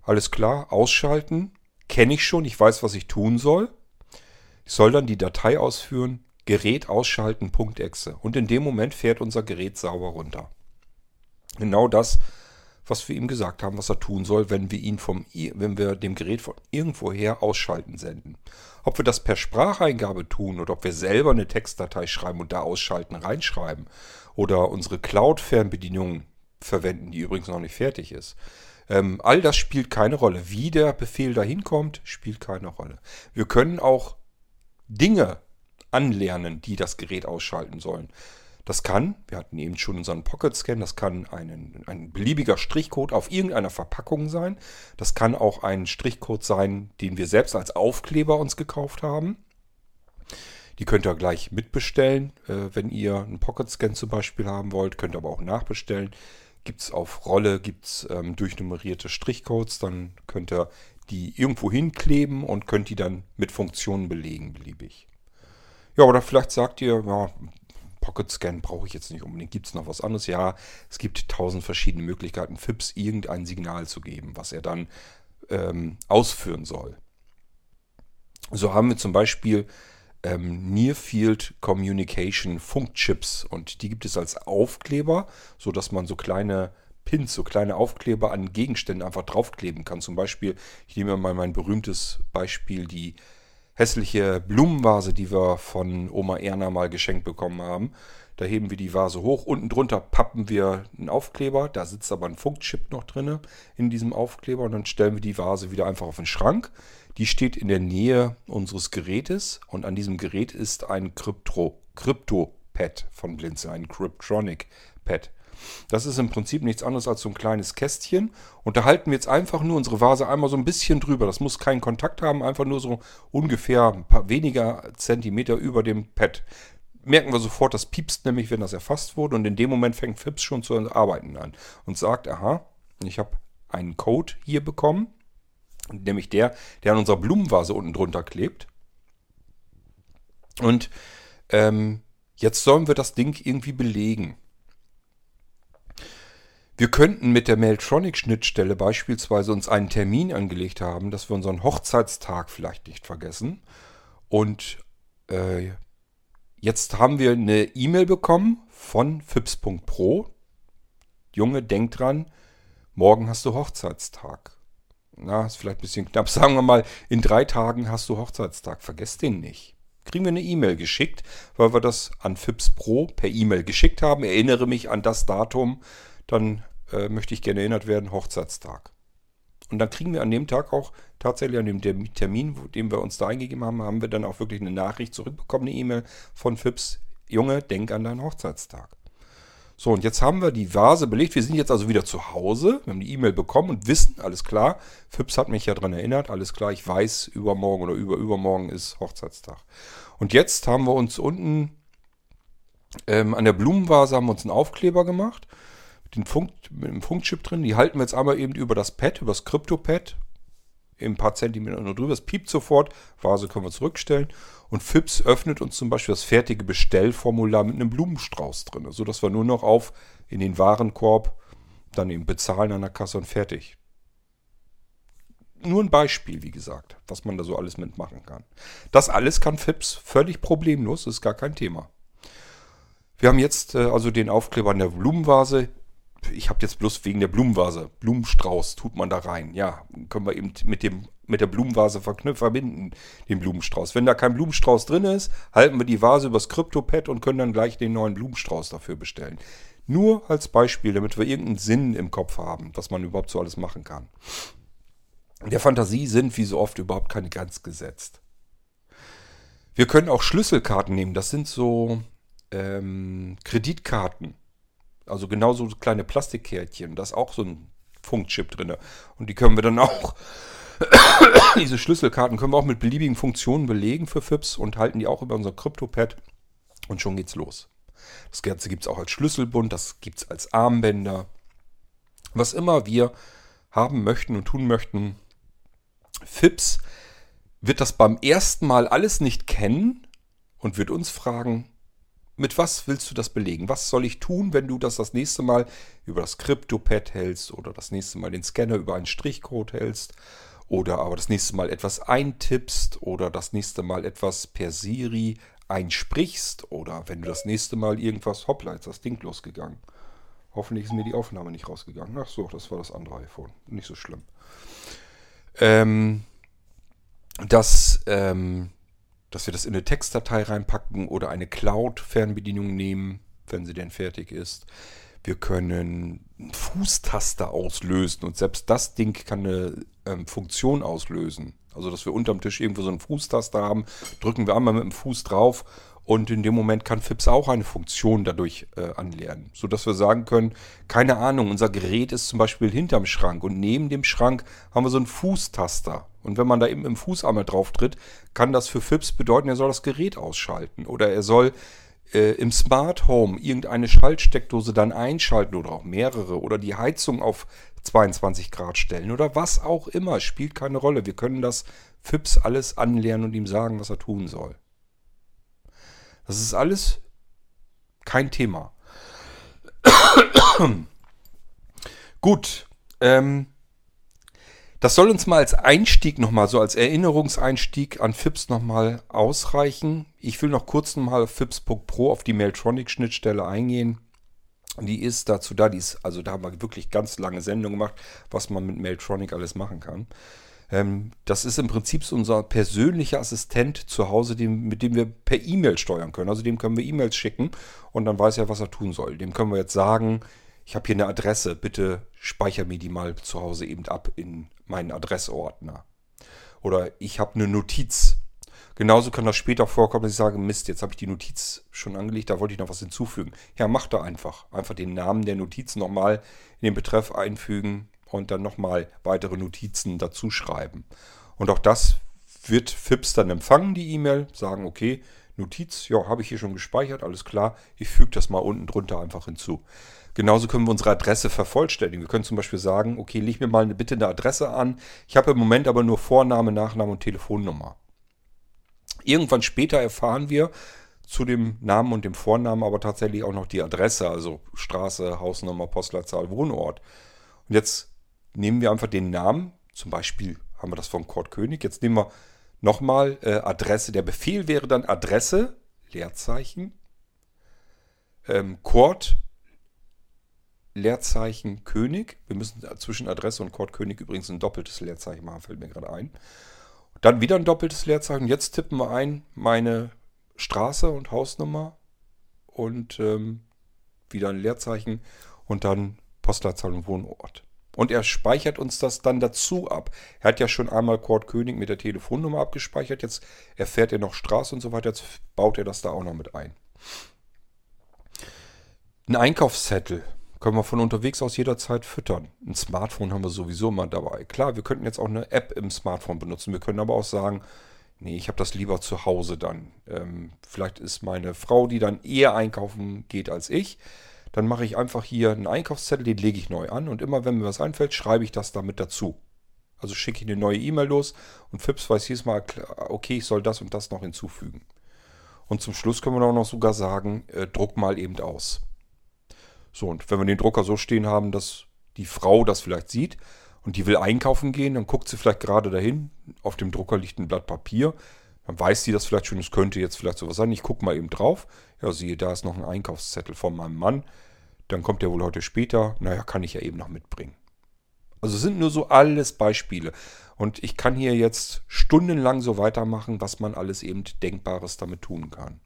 Alles klar, ausschalten. Kenne ich schon, ich weiß, was ich tun soll. Ich soll dann die Datei ausführen, Gerät ausschalten, .exe. Und in dem Moment fährt unser Gerät sauber runter. Genau das, was wir ihm gesagt haben, was er tun soll, wenn wir ihn vom, wenn wir dem Gerät von irgendwoher ausschalten senden. Ob wir das per Spracheingabe tun oder ob wir selber eine Textdatei schreiben und da ausschalten reinschreiben oder unsere Cloud-Fernbedienung verwenden, die übrigens noch nicht fertig ist. Ähm, all das spielt keine Rolle. Wie der Befehl dahin kommt, spielt keine Rolle. Wir können auch Dinge anlernen, die das Gerät ausschalten sollen. Das kann, wir hatten eben schon unseren Pocket Scan, das kann einen, ein beliebiger Strichcode auf irgendeiner Verpackung sein. Das kann auch ein Strichcode sein, den wir selbst als Aufkleber uns gekauft haben. Die könnt ihr gleich mitbestellen, äh, wenn ihr einen Pocket Scan zum Beispiel haben wollt. Könnt ihr aber auch nachbestellen. Gibt es auf Rolle, gibt es ähm, durchnummerierte Strichcodes. Dann könnt ihr die irgendwo hinkleben und könnt die dann mit Funktionen belegen, beliebig. Ja, oder vielleicht sagt ihr, ja, Pocket Scan brauche ich jetzt nicht unbedingt. Gibt es noch was anderes? Ja, es gibt tausend verschiedene Möglichkeiten, FIPS irgendein Signal zu geben, was er dann ähm, ausführen soll. So haben wir zum Beispiel ähm, Near Field Communication Funkchips und die gibt es als Aufkleber, sodass man so kleine Pins, so kleine Aufkleber an Gegenständen einfach draufkleben kann. Zum Beispiel, ich nehme mal mein berühmtes Beispiel, die hässliche Blumenvase, die wir von Oma Erna mal geschenkt bekommen haben. Da heben wir die Vase hoch. Unten drunter pappen wir einen Aufkleber. Da sitzt aber ein Funkchip noch drin in diesem Aufkleber. Und dann stellen wir die Vase wieder einfach auf den Schrank. Die steht in der Nähe unseres Gerätes. Und an diesem Gerät ist ein Crypto-Pad von Blinze, ein Cryptronic-Pad. Das ist im Prinzip nichts anderes als so ein kleines Kästchen. Und da halten wir jetzt einfach nur unsere Vase einmal so ein bisschen drüber. Das muss keinen Kontakt haben, einfach nur so ungefähr ein paar weniger Zentimeter über dem Pad. Merken wir sofort, das piepst nämlich, wenn das erfasst wurde. Und in dem Moment fängt Fips schon zu arbeiten an und sagt, aha, ich habe einen Code hier bekommen. Nämlich der, der an unserer Blumenvase unten drunter klebt. Und ähm, jetzt sollen wir das Ding irgendwie belegen. Wir könnten mit der Mailtronic-Schnittstelle beispielsweise uns einen Termin angelegt haben, dass wir unseren Hochzeitstag vielleicht nicht vergessen. Und äh, jetzt haben wir eine E-Mail bekommen von fips.pro. Junge, denk dran, morgen hast du Hochzeitstag. Na, ist vielleicht ein bisschen knapp. Sagen wir mal, in drei Tagen hast du Hochzeitstag. Vergesst den nicht. Kriegen wir eine E-Mail geschickt, weil wir das an Fips Pro per E-Mail geschickt haben. Erinnere mich an das Datum, dann äh, möchte ich gerne erinnert werden, Hochzeitstag. Und dann kriegen wir an dem Tag auch tatsächlich an dem Termin, den wir uns da eingegeben haben, haben wir dann auch wirklich eine Nachricht zurückbekommen, eine E-Mail von Fips. Junge, denk an deinen Hochzeitstag. So, und jetzt haben wir die Vase belegt. Wir sind jetzt also wieder zu Hause. Wir haben die E-Mail bekommen und wissen, alles klar. Fips hat mich ja daran erinnert. Alles klar, ich weiß, übermorgen oder über übermorgen ist Hochzeitstag. Und jetzt haben wir uns unten ähm, an der Blumenvase haben wir uns einen Aufkleber gemacht den Funk, mit dem Funkchip drin. Die halten wir jetzt einmal eben über das Pad, über das Krypto-Pad. Ein paar Zentimeter nur drüber. Es piept sofort. Vase können wir zurückstellen. Und FIPS öffnet uns zum Beispiel das fertige Bestellformular mit einem Blumenstrauß drin. Sodass wir nur noch auf in den Warenkorb dann eben bezahlen an der Kasse und fertig. Nur ein Beispiel, wie gesagt, was man da so alles mitmachen kann. Das alles kann FIPS völlig problemlos, ist gar kein Thema. Wir haben jetzt äh, also den Aufkleber an der Blumenvase ich habe jetzt bloß wegen der Blumenvase, Blumenstrauß tut man da rein. Ja, können wir eben mit, dem, mit der Blumenvase verbinden, den Blumenstrauß. Wenn da kein Blumenstrauß drin ist, halten wir die Vase übers Kryptopad und können dann gleich den neuen Blumenstrauß dafür bestellen. Nur als Beispiel, damit wir irgendeinen Sinn im Kopf haben, was man überhaupt so alles machen kann. Der Fantasie sind wie so oft überhaupt keine Grenzen gesetzt. Wir können auch Schlüsselkarten nehmen. Das sind so ähm, Kreditkarten also genauso kleine Plastikkärtchen. Da ist auch so ein Funkchip drin. Und die können wir dann auch, diese Schlüsselkarten können wir auch mit beliebigen Funktionen belegen für FIPS und halten die auch über unser Kryptopad. Und schon geht's los. Das Ganze gibt es auch als Schlüsselbund, das gibt es als Armbänder. Was immer wir haben möchten und tun möchten, FIPS wird das beim ersten Mal alles nicht kennen und wird uns fragen, mit was willst du das belegen? Was soll ich tun, wenn du das das nächste Mal über das CryptoPad hältst oder das nächste Mal den Scanner über einen Strichcode hältst oder aber das nächste Mal etwas eintippst oder das nächste Mal etwas per Siri einsprichst oder wenn du das nächste Mal irgendwas, hoppla, ist das Ding losgegangen. Hoffentlich ist mir die Aufnahme nicht rausgegangen. Ach so, das war das andere iPhone. Nicht so schlimm. Ähm, dass, ähm, dass wir das in eine Textdatei reinpacken oder eine Cloud-Fernbedienung nehmen, wenn sie denn fertig ist. Wir können Fußtaster auslösen und selbst das Ding kann eine ähm, Funktion auslösen. Also, dass wir unterm Tisch irgendwo so einen Fußtaster haben, drücken wir einmal mit dem Fuß drauf und in dem Moment kann FIPS auch eine Funktion dadurch äh, anlernen, sodass wir sagen können, keine Ahnung, unser Gerät ist zum Beispiel hinterm Schrank und neben dem Schrank haben wir so einen Fußtaster. Und wenn man da eben im Fuß einmal drauf tritt, kann das für FIPS bedeuten, er soll das Gerät ausschalten oder er soll äh, im Smart Home irgendeine Schaltsteckdose dann einschalten oder auch mehrere oder die Heizung auf 22 Grad stellen oder was auch immer, spielt keine Rolle. Wir können das FIPS alles anlernen und ihm sagen, was er tun soll. Das ist alles kein Thema. Gut, ähm, das soll uns mal als Einstieg nochmal, so als Erinnerungseinstieg an FIPS nochmal ausreichen. Ich will noch kurz nochmal auf FIPS.pro auf die Mailtronic-Schnittstelle eingehen. Die ist dazu da, die ist, also da haben wir wirklich ganz lange Sendungen gemacht, was man mit Mailtronic alles machen kann. Ähm, das ist im Prinzip so unser persönlicher Assistent zu Hause, dem, mit dem wir per E-Mail steuern können. Also dem können wir E-Mails schicken und dann weiß er, was er tun soll. Dem können wir jetzt sagen, ich habe hier eine Adresse, bitte speicher mir die mal zu Hause eben ab in meinen Adressordner. Oder ich habe eine Notiz. Genauso kann das später vorkommen, dass ich sage, Mist, jetzt habe ich die Notiz schon angelegt, da wollte ich noch was hinzufügen. Ja, mach da einfach. Einfach den Namen der Notiz nochmal in den Betreff einfügen und dann nochmal weitere Notizen dazu schreiben. Und auch das wird FIPS dann empfangen, die E-Mail, sagen, okay, Notiz, ja, habe ich hier schon gespeichert, alles klar, ich füge das mal unten drunter einfach hinzu. Genauso können wir unsere Adresse vervollständigen. Wir können zum Beispiel sagen, okay, leg mir mal eine, bitte eine Adresse an. Ich habe im Moment aber nur Vorname, Nachname und Telefonnummer. Irgendwann später erfahren wir zu dem Namen und dem Vornamen aber tatsächlich auch noch die Adresse, also Straße, Hausnummer, Postleitzahl, Wohnort. Und jetzt nehmen wir einfach den Namen, zum Beispiel haben wir das von Kurt König, jetzt nehmen wir nochmal äh, Adresse. Der Befehl wäre dann Adresse, Leerzeichen, ähm, Kurt Leerzeichen König. Wir müssen zwischen Adresse und Kurt König übrigens ein doppeltes Leerzeichen machen, fällt mir gerade ein. Dann wieder ein doppeltes Leerzeichen. Jetzt tippen wir ein meine Straße und Hausnummer und ähm, wieder ein Leerzeichen und dann Postleitzahl und Wohnort. Und er speichert uns das dann dazu ab. Er hat ja schon einmal Kurt König mit der Telefonnummer abgespeichert. Jetzt erfährt er noch Straße und so weiter. Jetzt baut er das da auch noch mit ein. Ein Einkaufszettel können wir von unterwegs aus jederzeit füttern. Ein Smartphone haben wir sowieso mal dabei. Klar, wir könnten jetzt auch eine App im Smartphone benutzen. Wir können aber auch sagen, nee, ich habe das lieber zu Hause dann. Ähm, vielleicht ist meine Frau, die dann eher einkaufen geht als ich. Dann mache ich einfach hier einen Einkaufszettel, den lege ich neu an und immer wenn mir was einfällt, schreibe ich das damit dazu. Also schicke ich eine neue E-Mail los und Fips weiß jedes Mal, okay, ich soll das und das noch hinzufügen. Und zum Schluss können wir auch noch sogar sagen, äh, druck mal eben aus. So, und wenn wir den Drucker so stehen haben, dass die Frau das vielleicht sieht und die will einkaufen gehen, dann guckt sie vielleicht gerade dahin, auf dem Drucker liegt ein Blatt Papier, dann weiß sie das vielleicht schon, es könnte jetzt vielleicht sowas sein. Ich gucke mal eben drauf. Ja, siehe, da ist noch ein Einkaufszettel von meinem Mann. Dann kommt der wohl heute später. Naja, kann ich ja eben noch mitbringen. Also sind nur so alles Beispiele. Und ich kann hier jetzt stundenlang so weitermachen, was man alles eben Denkbares damit tun kann.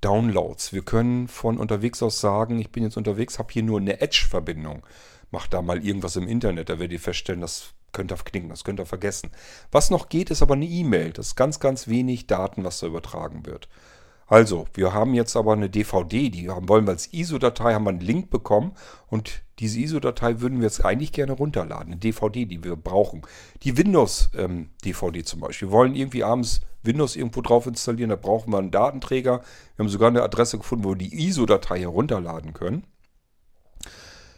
Downloads. Wir können von unterwegs aus sagen, ich bin jetzt unterwegs, habe hier nur eine Edge-Verbindung. Mach da mal irgendwas im Internet, da werdet ihr feststellen, das könnt ihr knicken, das könnt ihr vergessen. Was noch geht, ist aber eine E-Mail. Das ist ganz, ganz wenig Daten, was da übertragen wird. Also, wir haben jetzt aber eine DVD, die haben, wollen wir als ISO-Datei, haben wir einen Link bekommen und diese ISO-Datei würden wir jetzt eigentlich gerne runterladen. Eine DVD, die wir brauchen. Die Windows-DVD ähm, zum Beispiel. Wir wollen irgendwie abends Windows irgendwo drauf installieren, da brauchen wir einen Datenträger. Wir haben sogar eine Adresse gefunden, wo wir die ISO-Datei herunterladen können.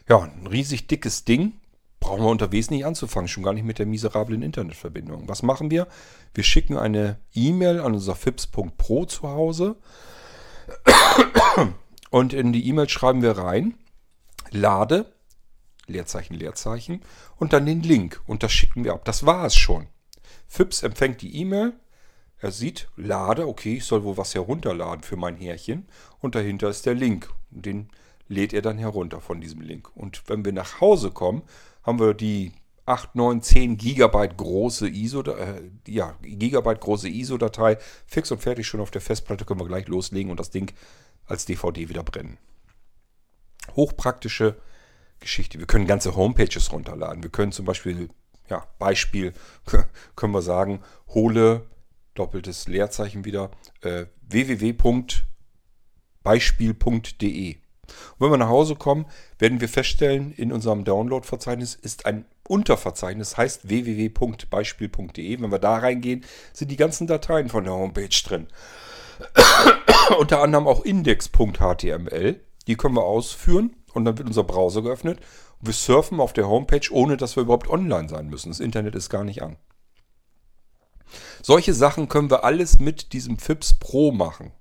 Ja, ein riesig dickes Ding. Brauchen wir unterwegs nicht anzufangen, schon gar nicht mit der miserablen Internetverbindung. Was machen wir? Wir schicken eine E-Mail an unser fips.pro zu Hause und in die E-Mail schreiben wir rein, lade, Leerzeichen, Leerzeichen und dann den Link und das schicken wir ab. Das war es schon. Fips empfängt die E-Mail, er sieht, lade, okay, ich soll wohl was herunterladen für mein Härchen und dahinter ist der Link. Den lädt ihr dann herunter von diesem Link. Und wenn wir nach Hause kommen, haben wir die 8, 9, 10 Gigabyte große ISO, äh, ja, Gigabyte große ISO-Datei fix und fertig schon auf der Festplatte, können wir gleich loslegen und das Ding als DVD wieder brennen. Hochpraktische Geschichte. Wir können ganze Homepages runterladen. Wir können zum Beispiel, ja, Beispiel, können wir sagen, hole, doppeltes Leerzeichen wieder, äh, www.beispiel.de. Und wenn wir nach Hause kommen, werden wir feststellen, in unserem Download-Verzeichnis ist ein Unterverzeichnis, heißt www.beispiel.de. Wenn wir da reingehen, sind die ganzen Dateien von der Homepage drin. Unter anderem auch index.html. Die können wir ausführen und dann wird unser Browser geöffnet. Wir surfen auf der Homepage, ohne dass wir überhaupt online sein müssen. Das Internet ist gar nicht an. Solche Sachen können wir alles mit diesem FIPS Pro machen.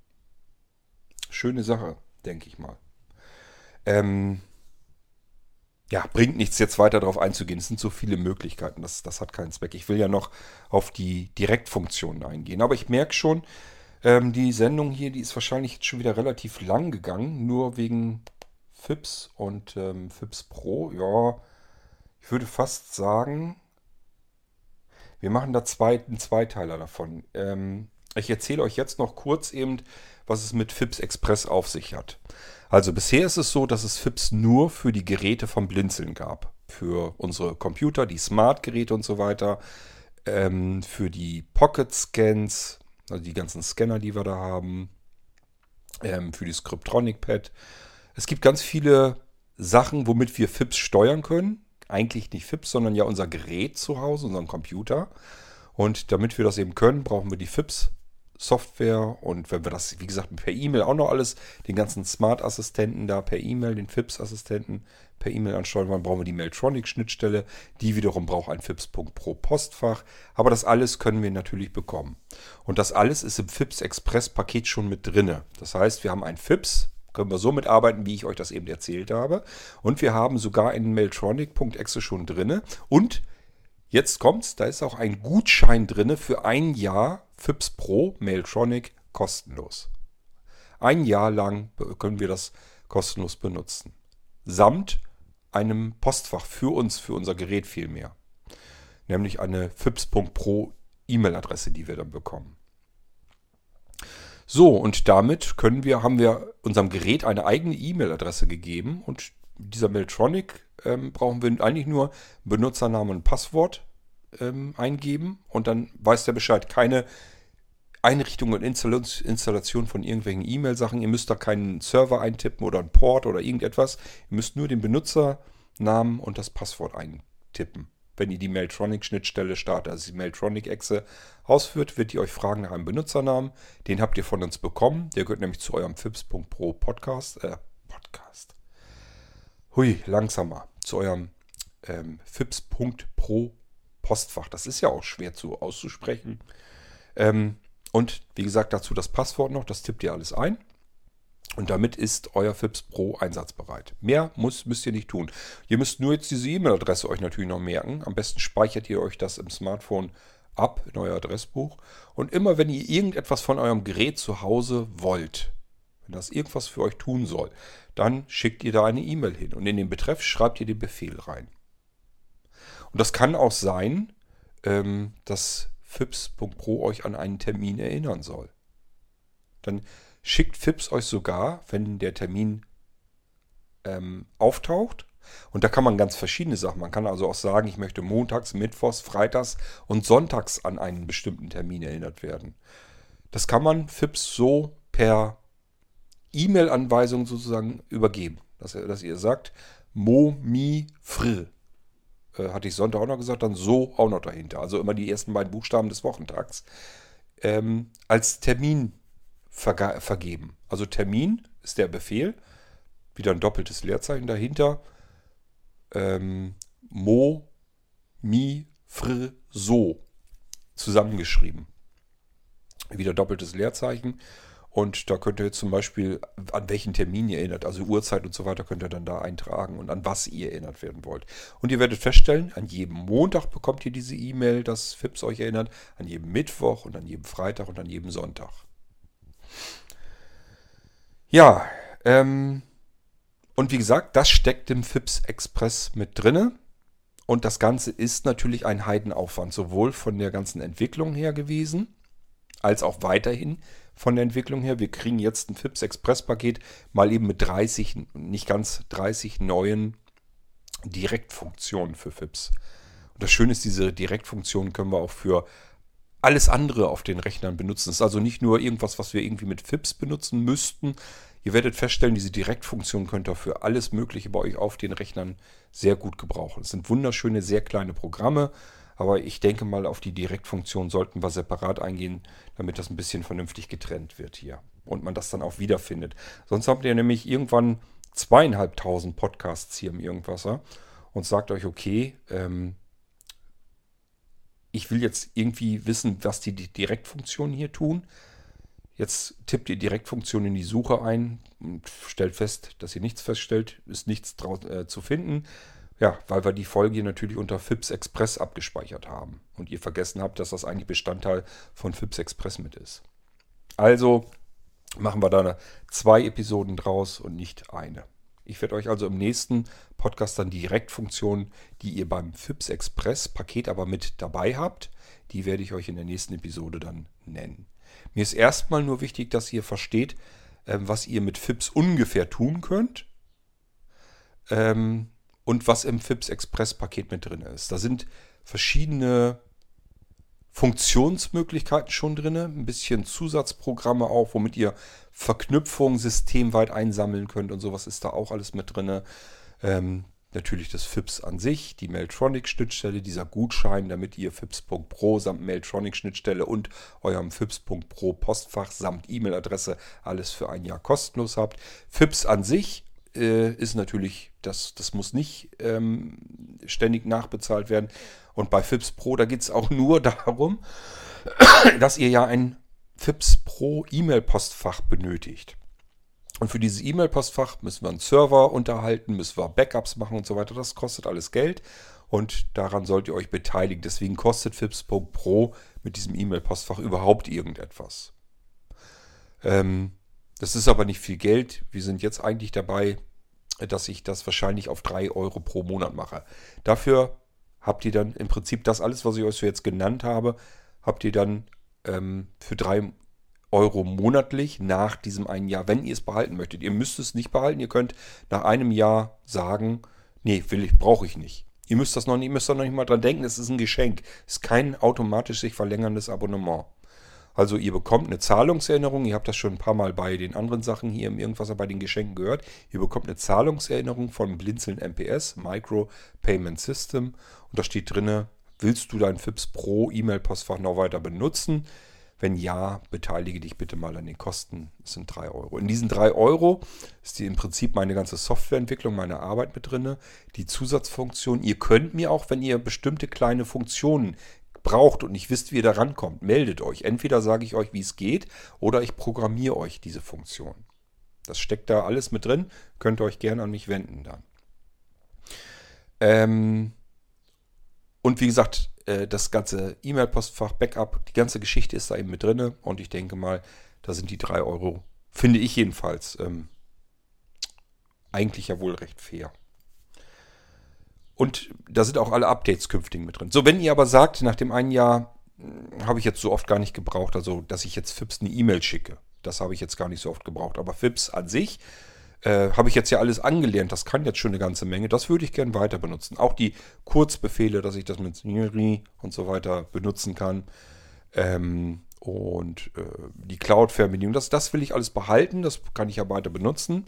Schöne Sache, denke ich mal. Ähm, ja, bringt nichts jetzt weiter darauf einzugehen. Es sind so viele Möglichkeiten. Das, das hat keinen Zweck. Ich will ja noch auf die Direktfunktionen eingehen. Aber ich merke schon, ähm, die Sendung hier, die ist wahrscheinlich jetzt schon wieder relativ lang gegangen. Nur wegen FIPS und ähm, FIPS Pro. Ja, ich würde fast sagen, wir machen da zwei, einen Zweiteiler davon. Ähm, ich erzähle euch jetzt noch kurz eben, was es mit FIPS Express auf sich hat. Also bisher ist es so, dass es FIPS nur für die Geräte vom Blinzeln gab. Für unsere Computer, die Smart-Geräte und so weiter. Ähm, für die Pocket-Scans, also die ganzen Scanner, die wir da haben. Ähm, für die Scriptronic-Pad. Es gibt ganz viele Sachen, womit wir FIPS steuern können. Eigentlich nicht FIPS, sondern ja unser Gerät zu Hause, unseren Computer. Und damit wir das eben können, brauchen wir die FIPS Software und wenn wir das, wie gesagt, per E-Mail auch noch alles, den ganzen Smart-Assistenten da per E-Mail, den FIPS-Assistenten per E-Mail ansteuern wollen, brauchen wir die Mailtronic-Schnittstelle. Die wiederum braucht ein FIPS.pro Postfach. Aber das alles können wir natürlich bekommen. Und das alles ist im FIPS Express-Paket schon mit drinne. Das heißt, wir haben ein FIPS, können wir so mitarbeiten, wie ich euch das eben erzählt habe. Und wir haben sogar einen Mailtronic.exe schon drinne. Und jetzt kommt's, da ist auch ein Gutschein drinne für ein Jahr FIPS Pro Mailtronic kostenlos. Ein Jahr lang können wir das kostenlos benutzen. Samt einem Postfach für uns, für unser Gerät vielmehr. Nämlich eine fips.pro E-Mail-Adresse, die wir dann bekommen. So, und damit können wir, haben wir unserem Gerät eine eigene E-Mail-Adresse gegeben und dieser Mailtronic ähm, brauchen wir eigentlich nur Benutzernamen und Passwort ähm, eingeben und dann weiß der Bescheid. Keine Einrichtung und Installation von irgendwelchen E-Mail-Sachen. Ihr müsst da keinen Server eintippen oder einen Port oder irgendetwas. Ihr müsst nur den Benutzernamen und das Passwort eintippen. Wenn ihr die Mailtronic-Schnittstelle startet, also die Mailtronic-Exe ausführt, wird die euch fragen nach einem Benutzernamen. Den habt ihr von uns bekommen. Der gehört nämlich zu eurem Fips.pro Podcast. Äh, Podcast. Hui, langsamer. Zu eurem ähm, Fips.pro Postfach. Das ist ja auch schwer zu auszusprechen. Ähm, und wie gesagt, dazu das Passwort noch. Das tippt ihr alles ein. Und damit ist euer FIPS Pro einsatzbereit. Mehr muss, müsst ihr nicht tun. Ihr müsst nur jetzt diese E-Mail-Adresse euch natürlich noch merken. Am besten speichert ihr euch das im Smartphone ab in euer Adressbuch. Und immer wenn ihr irgendetwas von eurem Gerät zu Hause wollt, wenn das irgendwas für euch tun soll, dann schickt ihr da eine E-Mail hin. Und in den Betreff schreibt ihr den Befehl rein. Und das kann auch sein, ähm, dass fips.pro euch an einen Termin erinnern soll. Dann schickt Fips euch sogar, wenn der Termin ähm, auftaucht, und da kann man ganz verschiedene Sachen. Man kann also auch sagen, ich möchte montags, mittwochs, freitags und sonntags an einen bestimmten Termin erinnert werden. Das kann man Fips so per E-Mail-Anweisung sozusagen übergeben. Dass, dass ihr sagt, mo, mi, fr äh, hatte ich Sonntag auch noch gesagt, dann so auch noch dahinter. Also immer die ersten beiden Buchstaben des Wochentags. Ähm, als Termin vergeben. Also Termin ist der Befehl, wieder ein doppeltes Leerzeichen dahinter. Ähm, mo, mi, fr, so zusammengeschrieben. Wieder doppeltes Leerzeichen. Und da könnt ihr zum Beispiel, an welchen Termin ihr erinnert, also Uhrzeit und so weiter, könnt ihr dann da eintragen und an was ihr erinnert werden wollt. Und ihr werdet feststellen, an jedem Montag bekommt ihr diese E-Mail, dass FIPS euch erinnert, an jedem Mittwoch und an jedem Freitag und an jedem Sonntag. Ja, ähm, Und wie gesagt, das steckt im FIPS Express mit drinne. Und das Ganze ist natürlich ein Heidenaufwand, sowohl von der ganzen Entwicklung her gewesen, als auch weiterhin von der Entwicklung her. Wir kriegen jetzt ein FIPS Express Paket mal eben mit 30, nicht ganz 30 neuen Direktfunktionen für FIPS. Und das Schöne ist, diese Direktfunktionen können wir auch für alles andere auf den Rechnern benutzen. Das ist also nicht nur irgendwas, was wir irgendwie mit FIPS benutzen müssten. Ihr werdet feststellen, diese Direktfunktion könnt ihr für alles Mögliche bei euch auf den Rechnern sehr gut gebrauchen. Es sind wunderschöne, sehr kleine Programme, aber ich denke mal, auf die Direktfunktion sollten wir separat eingehen, damit das ein bisschen vernünftig getrennt wird hier und man das dann auch wiederfindet. Sonst habt ihr nämlich irgendwann zweieinhalbtausend Podcasts hier im Irgendwasser und sagt euch, okay, ähm, ich will jetzt irgendwie wissen, was die Direktfunktionen hier tun. Jetzt tippt ihr Direktfunktion in die Suche ein und stellt fest, dass ihr nichts feststellt, ist nichts äh, zu finden. Ja, weil wir die Folge natürlich unter FIPS Express abgespeichert haben und ihr vergessen habt, dass das eigentlich Bestandteil von FIPS Express mit ist. Also machen wir da zwei Episoden draus und nicht eine. Ich werde euch also im nächsten Podcast dann die Direktfunktionen, die ihr beim FIPS Express Paket aber mit dabei habt, die werde ich euch in der nächsten Episode dann nennen. Mir ist erstmal nur wichtig, dass ihr versteht, ähm, was ihr mit FIPS ungefähr tun könnt ähm, und was im FIPS Express Paket mit drin ist. Da sind verschiedene Funktionsmöglichkeiten schon drin, ein bisschen Zusatzprogramme auch, womit ihr Verknüpfungen systemweit einsammeln könnt und sowas ist da auch alles mit drin. Ähm, natürlich das FIPS an sich, die Mailtronic-Schnittstelle, dieser Gutschein, damit ihr FIPS.pro samt Mailtronic-Schnittstelle und eurem FIPS.pro Postfach samt E-Mail-Adresse alles für ein Jahr kostenlos habt. FIPS an sich äh, ist natürlich, das, das muss nicht ähm, ständig nachbezahlt werden. Und bei FIPS Pro, da geht es auch nur darum, dass ihr ja ein FIPS Pro E-Mail-Postfach benötigt. Und für dieses E-Mail-Postfach müssen wir einen Server unterhalten, müssen wir Backups machen und so weiter. Das kostet alles Geld und daran sollt ihr euch beteiligen. Deswegen kostet FIPS Pro mit diesem E-Mail-Postfach überhaupt irgendetwas. Ähm, das ist aber nicht viel Geld. Wir sind jetzt eigentlich dabei, dass ich das wahrscheinlich auf 3 Euro pro Monat mache. Dafür habt ihr dann im Prinzip das alles, was ich euch so jetzt genannt habe, habt ihr dann ähm, für 3 Euro monatlich nach diesem einen Jahr, wenn ihr es behalten möchtet. Ihr müsst es nicht behalten. Ihr könnt nach einem Jahr sagen, nee, will ich, brauche ich nicht. Ihr müsst das noch nicht, müsst da noch nicht mal dran denken, es ist ein Geschenk. Es ist kein automatisch sich verlängerndes Abonnement. Also ihr bekommt eine Zahlungserinnerung, ihr habt das schon ein paar Mal bei den anderen Sachen hier im Irgendwas bei den Geschenken gehört. Ihr bekommt eine Zahlungserinnerung von Blinzeln MPS, Micro Payment System. Und da steht drinne, willst du dein FIPS Pro E-Mail-Postfach noch weiter benutzen? Wenn ja, beteilige dich bitte mal an den Kosten. Das sind 3 Euro. In diesen 3 Euro ist die im Prinzip meine ganze Softwareentwicklung, meine Arbeit mit drin. Die Zusatzfunktion. Ihr könnt mir auch, wenn ihr bestimmte kleine Funktionen braucht und nicht wisst, wie ihr da rankommt, meldet euch. Entweder sage ich euch, wie es geht, oder ich programmiere euch diese Funktion. Das steckt da alles mit drin. Könnt ihr euch gerne an mich wenden dann. Ähm und wie gesagt, äh, das ganze E-Mail-Postfach, Backup, die ganze Geschichte ist da eben mit drin. Und ich denke mal, da sind die 3 Euro, finde ich jedenfalls, ähm, eigentlich ja wohl recht fair. Und da sind auch alle Updates künftig mit drin. So, wenn ihr aber sagt, nach dem einen Jahr hm, habe ich jetzt so oft gar nicht gebraucht, also dass ich jetzt FIPS eine E-Mail schicke. Das habe ich jetzt gar nicht so oft gebraucht. Aber FIPS an sich äh, habe ich jetzt ja alles angelernt. Das kann jetzt schon eine ganze Menge. Das würde ich gerne weiter benutzen. Auch die Kurzbefehle, dass ich das mit Siri und so weiter benutzen kann. Ähm, und äh, die Cloud-Fernbedienung, das, das will ich alles behalten. Das kann ich ja weiter benutzen.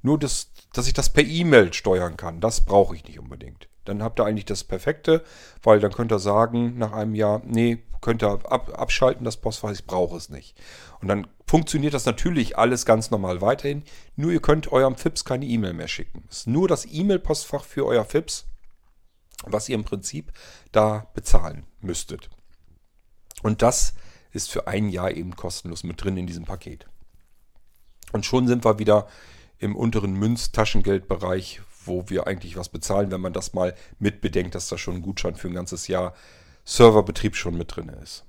Nur, das, dass ich das per E-Mail steuern kann, das brauche ich nicht unbedingt. Dann habt ihr eigentlich das Perfekte, weil dann könnt ihr sagen, nach einem Jahr, nee, könnt ihr ab, abschalten, das Postfach, ich brauche es nicht. Und dann funktioniert das natürlich alles ganz normal weiterhin, nur ihr könnt eurem FIPS keine E-Mail mehr schicken. Es ist nur das E-Mail-Postfach für euer FIPS, was ihr im Prinzip da bezahlen müsstet. Und das ist für ein Jahr eben kostenlos mit drin in diesem Paket. Und schon sind wir wieder im unteren Münz-Taschengeldbereich, wo wir eigentlich was bezahlen, wenn man das mal mitbedenkt, dass da schon ein Gutschein für ein ganzes Jahr Serverbetrieb schon mit drin ist.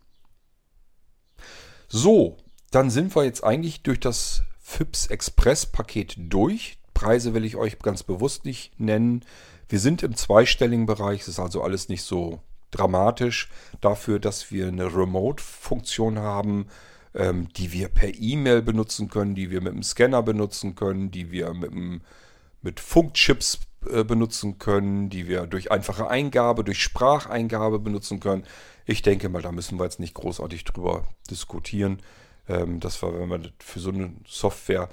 So, dann sind wir jetzt eigentlich durch das FIPS Express Paket durch. Preise will ich euch ganz bewusst nicht nennen. Wir sind im zweistelligen Bereich, es ist also alles nicht so dramatisch dafür, dass wir eine Remote-Funktion haben, ähm, die wir per E-Mail benutzen können, die wir mit dem Scanner benutzen können, die wir mit, dem, mit Funkchips äh, benutzen können, die wir durch einfache Eingabe, durch Spracheingabe benutzen können. Ich denke mal, da müssen wir jetzt nicht großartig drüber diskutieren. Ähm, das war, wenn man für so eine Software,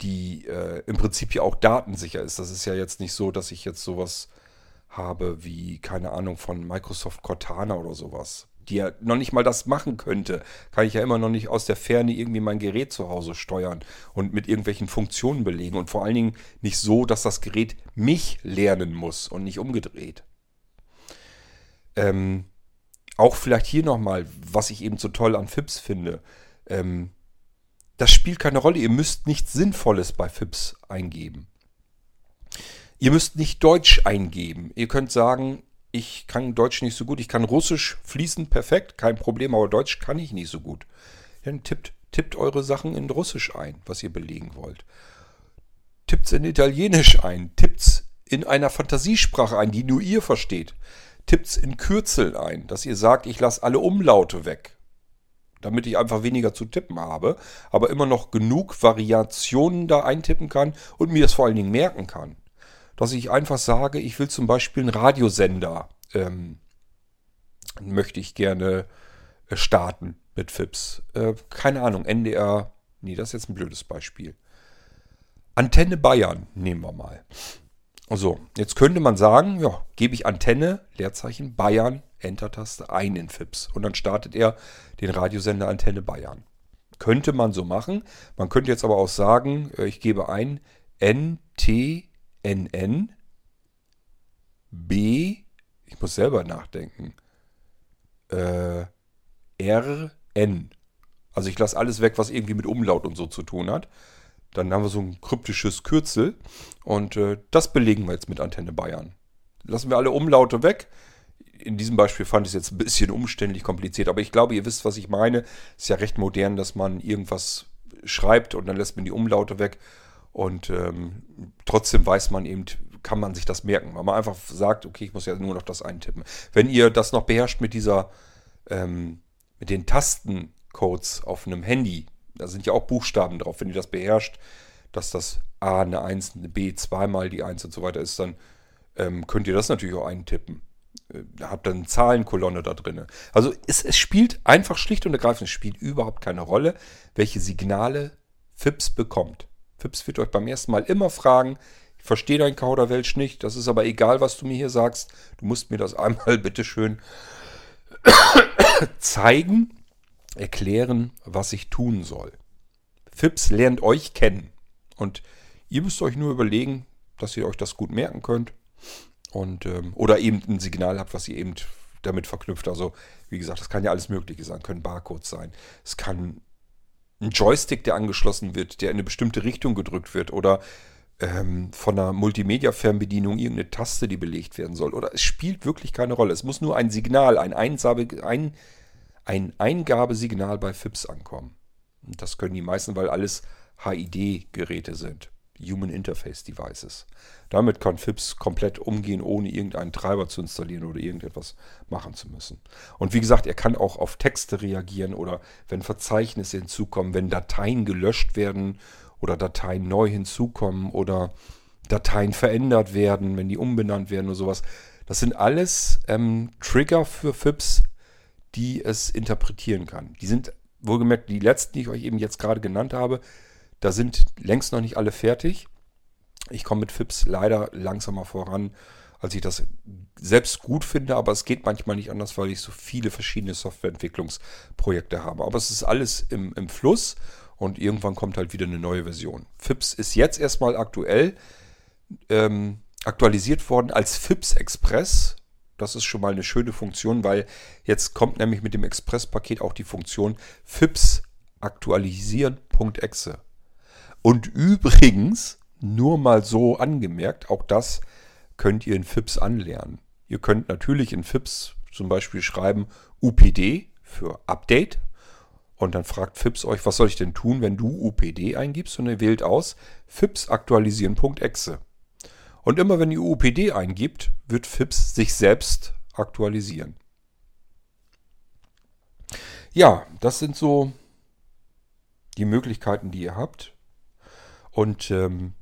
die äh, im Prinzip ja auch datensicher ist. Das ist ja jetzt nicht so, dass ich jetzt sowas habe wie, keine Ahnung, von Microsoft Cortana oder sowas die ja noch nicht mal das machen könnte, kann ich ja immer noch nicht aus der Ferne irgendwie mein Gerät zu Hause steuern und mit irgendwelchen Funktionen belegen. Und vor allen Dingen nicht so, dass das Gerät mich lernen muss und nicht umgedreht. Ähm, auch vielleicht hier nochmal, was ich eben so toll an FIPS finde. Ähm, das spielt keine Rolle. Ihr müsst nichts Sinnvolles bei FIPS eingeben. Ihr müsst nicht Deutsch eingeben. Ihr könnt sagen, ich kann Deutsch nicht so gut. Ich kann Russisch fließend perfekt, kein Problem, aber Deutsch kann ich nicht so gut. Dann tippt, tippt eure Sachen in Russisch ein, was ihr belegen wollt. Tippt's in Italienisch ein, tippt's in einer Fantasiesprache ein, die nur ihr versteht. Tippt's in Kürzel ein, dass ihr sagt, ich lasse alle Umlaute weg. Damit ich einfach weniger zu tippen habe, aber immer noch genug Variationen da eintippen kann und mir das vor allen Dingen merken kann dass ich einfach sage, ich will zum Beispiel einen Radiosender, ähm, möchte ich gerne äh, starten mit FIPS. Äh, keine Ahnung, NDR, nee, das ist jetzt ein blödes Beispiel. Antenne Bayern nehmen wir mal. So, jetzt könnte man sagen, ja, gebe ich Antenne, Leerzeichen Bayern, Enter-Taste ein in FIPS. Und dann startet er den Radiosender Antenne Bayern. Könnte man so machen. Man könnte jetzt aber auch sagen, äh, ich gebe ein NT NN, B, ich muss selber nachdenken, äh, RN. Also ich lasse alles weg, was irgendwie mit Umlaut und so zu tun hat. Dann haben wir so ein kryptisches Kürzel und äh, das belegen wir jetzt mit Antenne Bayern. Lassen wir alle Umlaute weg. In diesem Beispiel fand ich es jetzt ein bisschen umständlich kompliziert, aber ich glaube, ihr wisst, was ich meine. Ist ja recht modern, dass man irgendwas schreibt und dann lässt man die Umlaute weg und ähm, trotzdem weiß man eben, kann man sich das merken, weil man einfach sagt, okay, ich muss ja nur noch das eintippen. Wenn ihr das noch beherrscht mit dieser, ähm, mit den Tastencodes auf einem Handy, da sind ja auch Buchstaben drauf, wenn ihr das beherrscht, dass das A eine 1, eine B zweimal die 1 und so weiter ist, dann ähm, könnt ihr das natürlich auch eintippen. Äh, habt dann eine Zahlenkolonne da drin. Also es, es spielt einfach schlicht und ergreifend, es spielt überhaupt keine Rolle, welche Signale FIPS bekommt. Fips wird euch beim ersten Mal immer fragen, ich verstehe dein Kauderwelsch nicht, das ist aber egal, was du mir hier sagst. Du musst mir das einmal bitteschön zeigen, erklären, was ich tun soll. Fips lernt euch kennen. Und ihr müsst euch nur überlegen, dass ihr euch das gut merken könnt. Und, ähm, oder eben ein Signal habt, was ihr eben damit verknüpft. Also, wie gesagt, das kann ja alles Mögliche sein. Können Barcodes sein. Es kann ein Joystick, der angeschlossen wird, der in eine bestimmte Richtung gedrückt wird oder ähm, von einer Multimedia-Fernbedienung irgendeine Taste, die belegt werden soll. Oder es spielt wirklich keine Rolle. Es muss nur ein Signal, ein, Einsabe, ein, ein Eingabesignal bei FIPS ankommen. Und das können die meisten, weil alles HID-Geräte sind. Human Interface Devices. Damit kann FIPS komplett umgehen, ohne irgendeinen Treiber zu installieren oder irgendetwas machen zu müssen. Und wie gesagt, er kann auch auf Texte reagieren oder wenn Verzeichnisse hinzukommen, wenn Dateien gelöscht werden oder Dateien neu hinzukommen oder Dateien verändert werden, wenn die umbenannt werden oder sowas. Das sind alles ähm, Trigger für FIPS, die es interpretieren kann. Die sind wohlgemerkt die letzten, die ich euch eben jetzt gerade genannt habe, da sind längst noch nicht alle fertig. Ich komme mit FIPS leider langsamer voran, als ich das selbst gut finde, aber es geht manchmal nicht anders, weil ich so viele verschiedene Softwareentwicklungsprojekte habe. Aber es ist alles im, im Fluss und irgendwann kommt halt wieder eine neue Version. FIPS ist jetzt erstmal aktuell ähm, aktualisiert worden als FIPS Express. Das ist schon mal eine schöne Funktion, weil jetzt kommt nämlich mit dem Express-Paket auch die Funktion FIPS aktualisieren.exe. Und übrigens, nur mal so angemerkt, auch das könnt ihr in FIPS anlernen. Ihr könnt natürlich in FIPS zum Beispiel schreiben UPD für Update Und dann fragt FIPS euch, was soll ich denn tun, wenn du UPD eingibst? Und ihr wählt aus FIPS aktualisieren.exe. Und immer wenn ihr UPD eingibt, wird FIPS sich selbst aktualisieren. Ja, das sind so die Möglichkeiten, die ihr habt. Und ähm,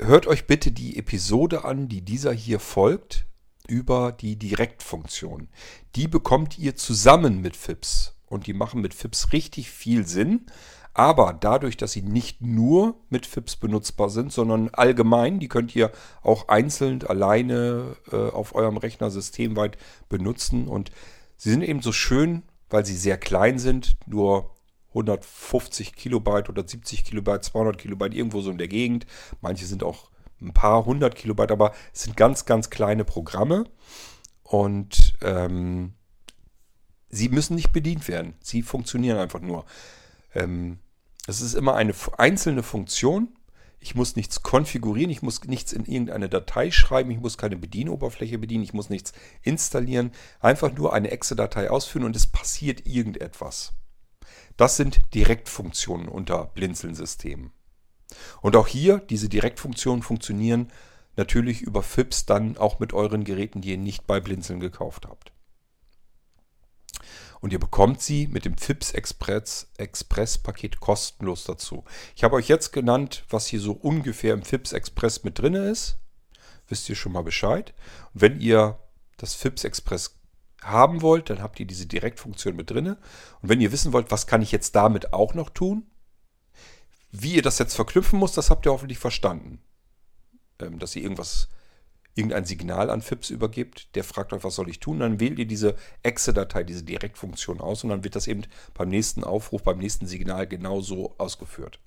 hört euch bitte die Episode an, die dieser hier folgt, über die Direktfunktion. Die bekommt ihr zusammen mit FIPS. Und die machen mit FIPS richtig viel Sinn. Aber dadurch, dass sie nicht nur mit FIPS benutzbar sind, sondern allgemein, die könnt ihr auch einzeln alleine äh, auf eurem Rechner systemweit benutzen. Und sie sind eben so schön, weil sie sehr klein sind, nur 150 Kilobyte oder 70 Kilobyte, 200 Kilobyte, irgendwo so in der Gegend. Manche sind auch ein paar hundert Kilobyte, aber es sind ganz, ganz kleine Programme und ähm, sie müssen nicht bedient werden. Sie funktionieren einfach nur. Ähm, es ist immer eine einzelne Funktion. Ich muss nichts konfigurieren, ich muss nichts in irgendeine Datei schreiben, ich muss keine Bedienoberfläche bedienen, ich muss nichts installieren. Einfach nur eine Exe-Datei ausführen und es passiert irgendetwas. Das sind Direktfunktionen unter Blinzeln-Systemen. Und auch hier, diese Direktfunktionen funktionieren natürlich über FIPS dann auch mit euren Geräten, die ihr nicht bei Blinzeln gekauft habt. Und ihr bekommt sie mit dem FIPS Express, Express Paket kostenlos dazu. Ich habe euch jetzt genannt, was hier so ungefähr im FIPS Express mit drin ist. Wisst ihr schon mal Bescheid. Wenn ihr das FIPS Express haben wollt, dann habt ihr diese Direktfunktion mit drin. Und wenn ihr wissen wollt, was kann ich jetzt damit auch noch tun, wie ihr das jetzt verknüpfen muss, das habt ihr hoffentlich verstanden. Ähm, dass ihr irgendwas, irgendein Signal an FIPS übergibt, der fragt euch, was soll ich tun, dann wählt ihr diese Exe-Datei, diese Direktfunktion aus und dann wird das eben beim nächsten Aufruf, beim nächsten Signal genauso ausgeführt.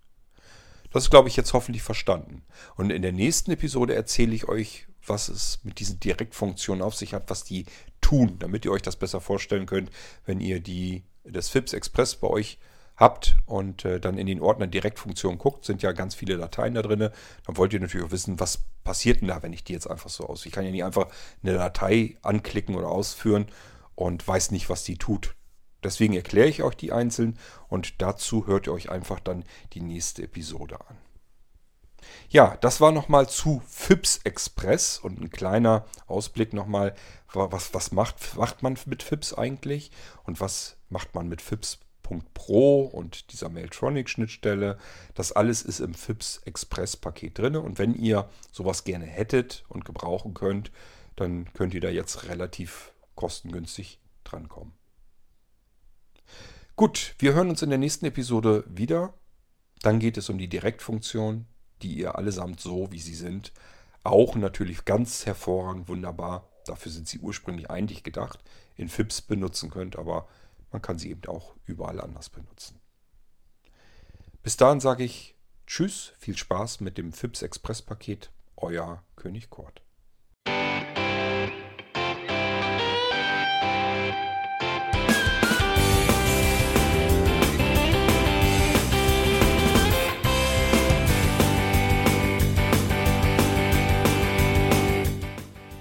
Das ist, glaube ich, jetzt hoffentlich verstanden. Und in der nächsten Episode erzähle ich euch, was es mit diesen Direktfunktionen auf sich hat, was die tun, damit ihr euch das besser vorstellen könnt, wenn ihr die, das FIPS Express bei euch habt und äh, dann in den Ordner Direktfunktionen guckt, sind ja ganz viele Dateien da drin. Dann wollt ihr natürlich auch wissen, was passiert denn da, wenn ich die jetzt einfach so aus. Ich kann ja nicht einfach eine Datei anklicken oder ausführen und weiß nicht, was die tut. Deswegen erkläre ich euch die einzeln und dazu hört ihr euch einfach dann die nächste Episode an. Ja, das war nochmal zu FIPS Express und ein kleiner Ausblick nochmal, was, was macht, macht man mit FIPS eigentlich und was macht man mit FIPS.pro und dieser Mailtronic-Schnittstelle. Das alles ist im FIPS Express-Paket drin und wenn ihr sowas gerne hättet und gebrauchen könnt, dann könnt ihr da jetzt relativ kostengünstig drankommen. Gut, wir hören uns in der nächsten Episode wieder. Dann geht es um die Direktfunktion, die ihr allesamt so, wie sie sind, auch natürlich ganz hervorragend, wunderbar, dafür sind sie ursprünglich eigentlich gedacht, in FIPS benutzen könnt, aber man kann sie eben auch überall anders benutzen. Bis dahin sage ich Tschüss, viel Spaß mit dem FIPS Express Paket, euer König Kort.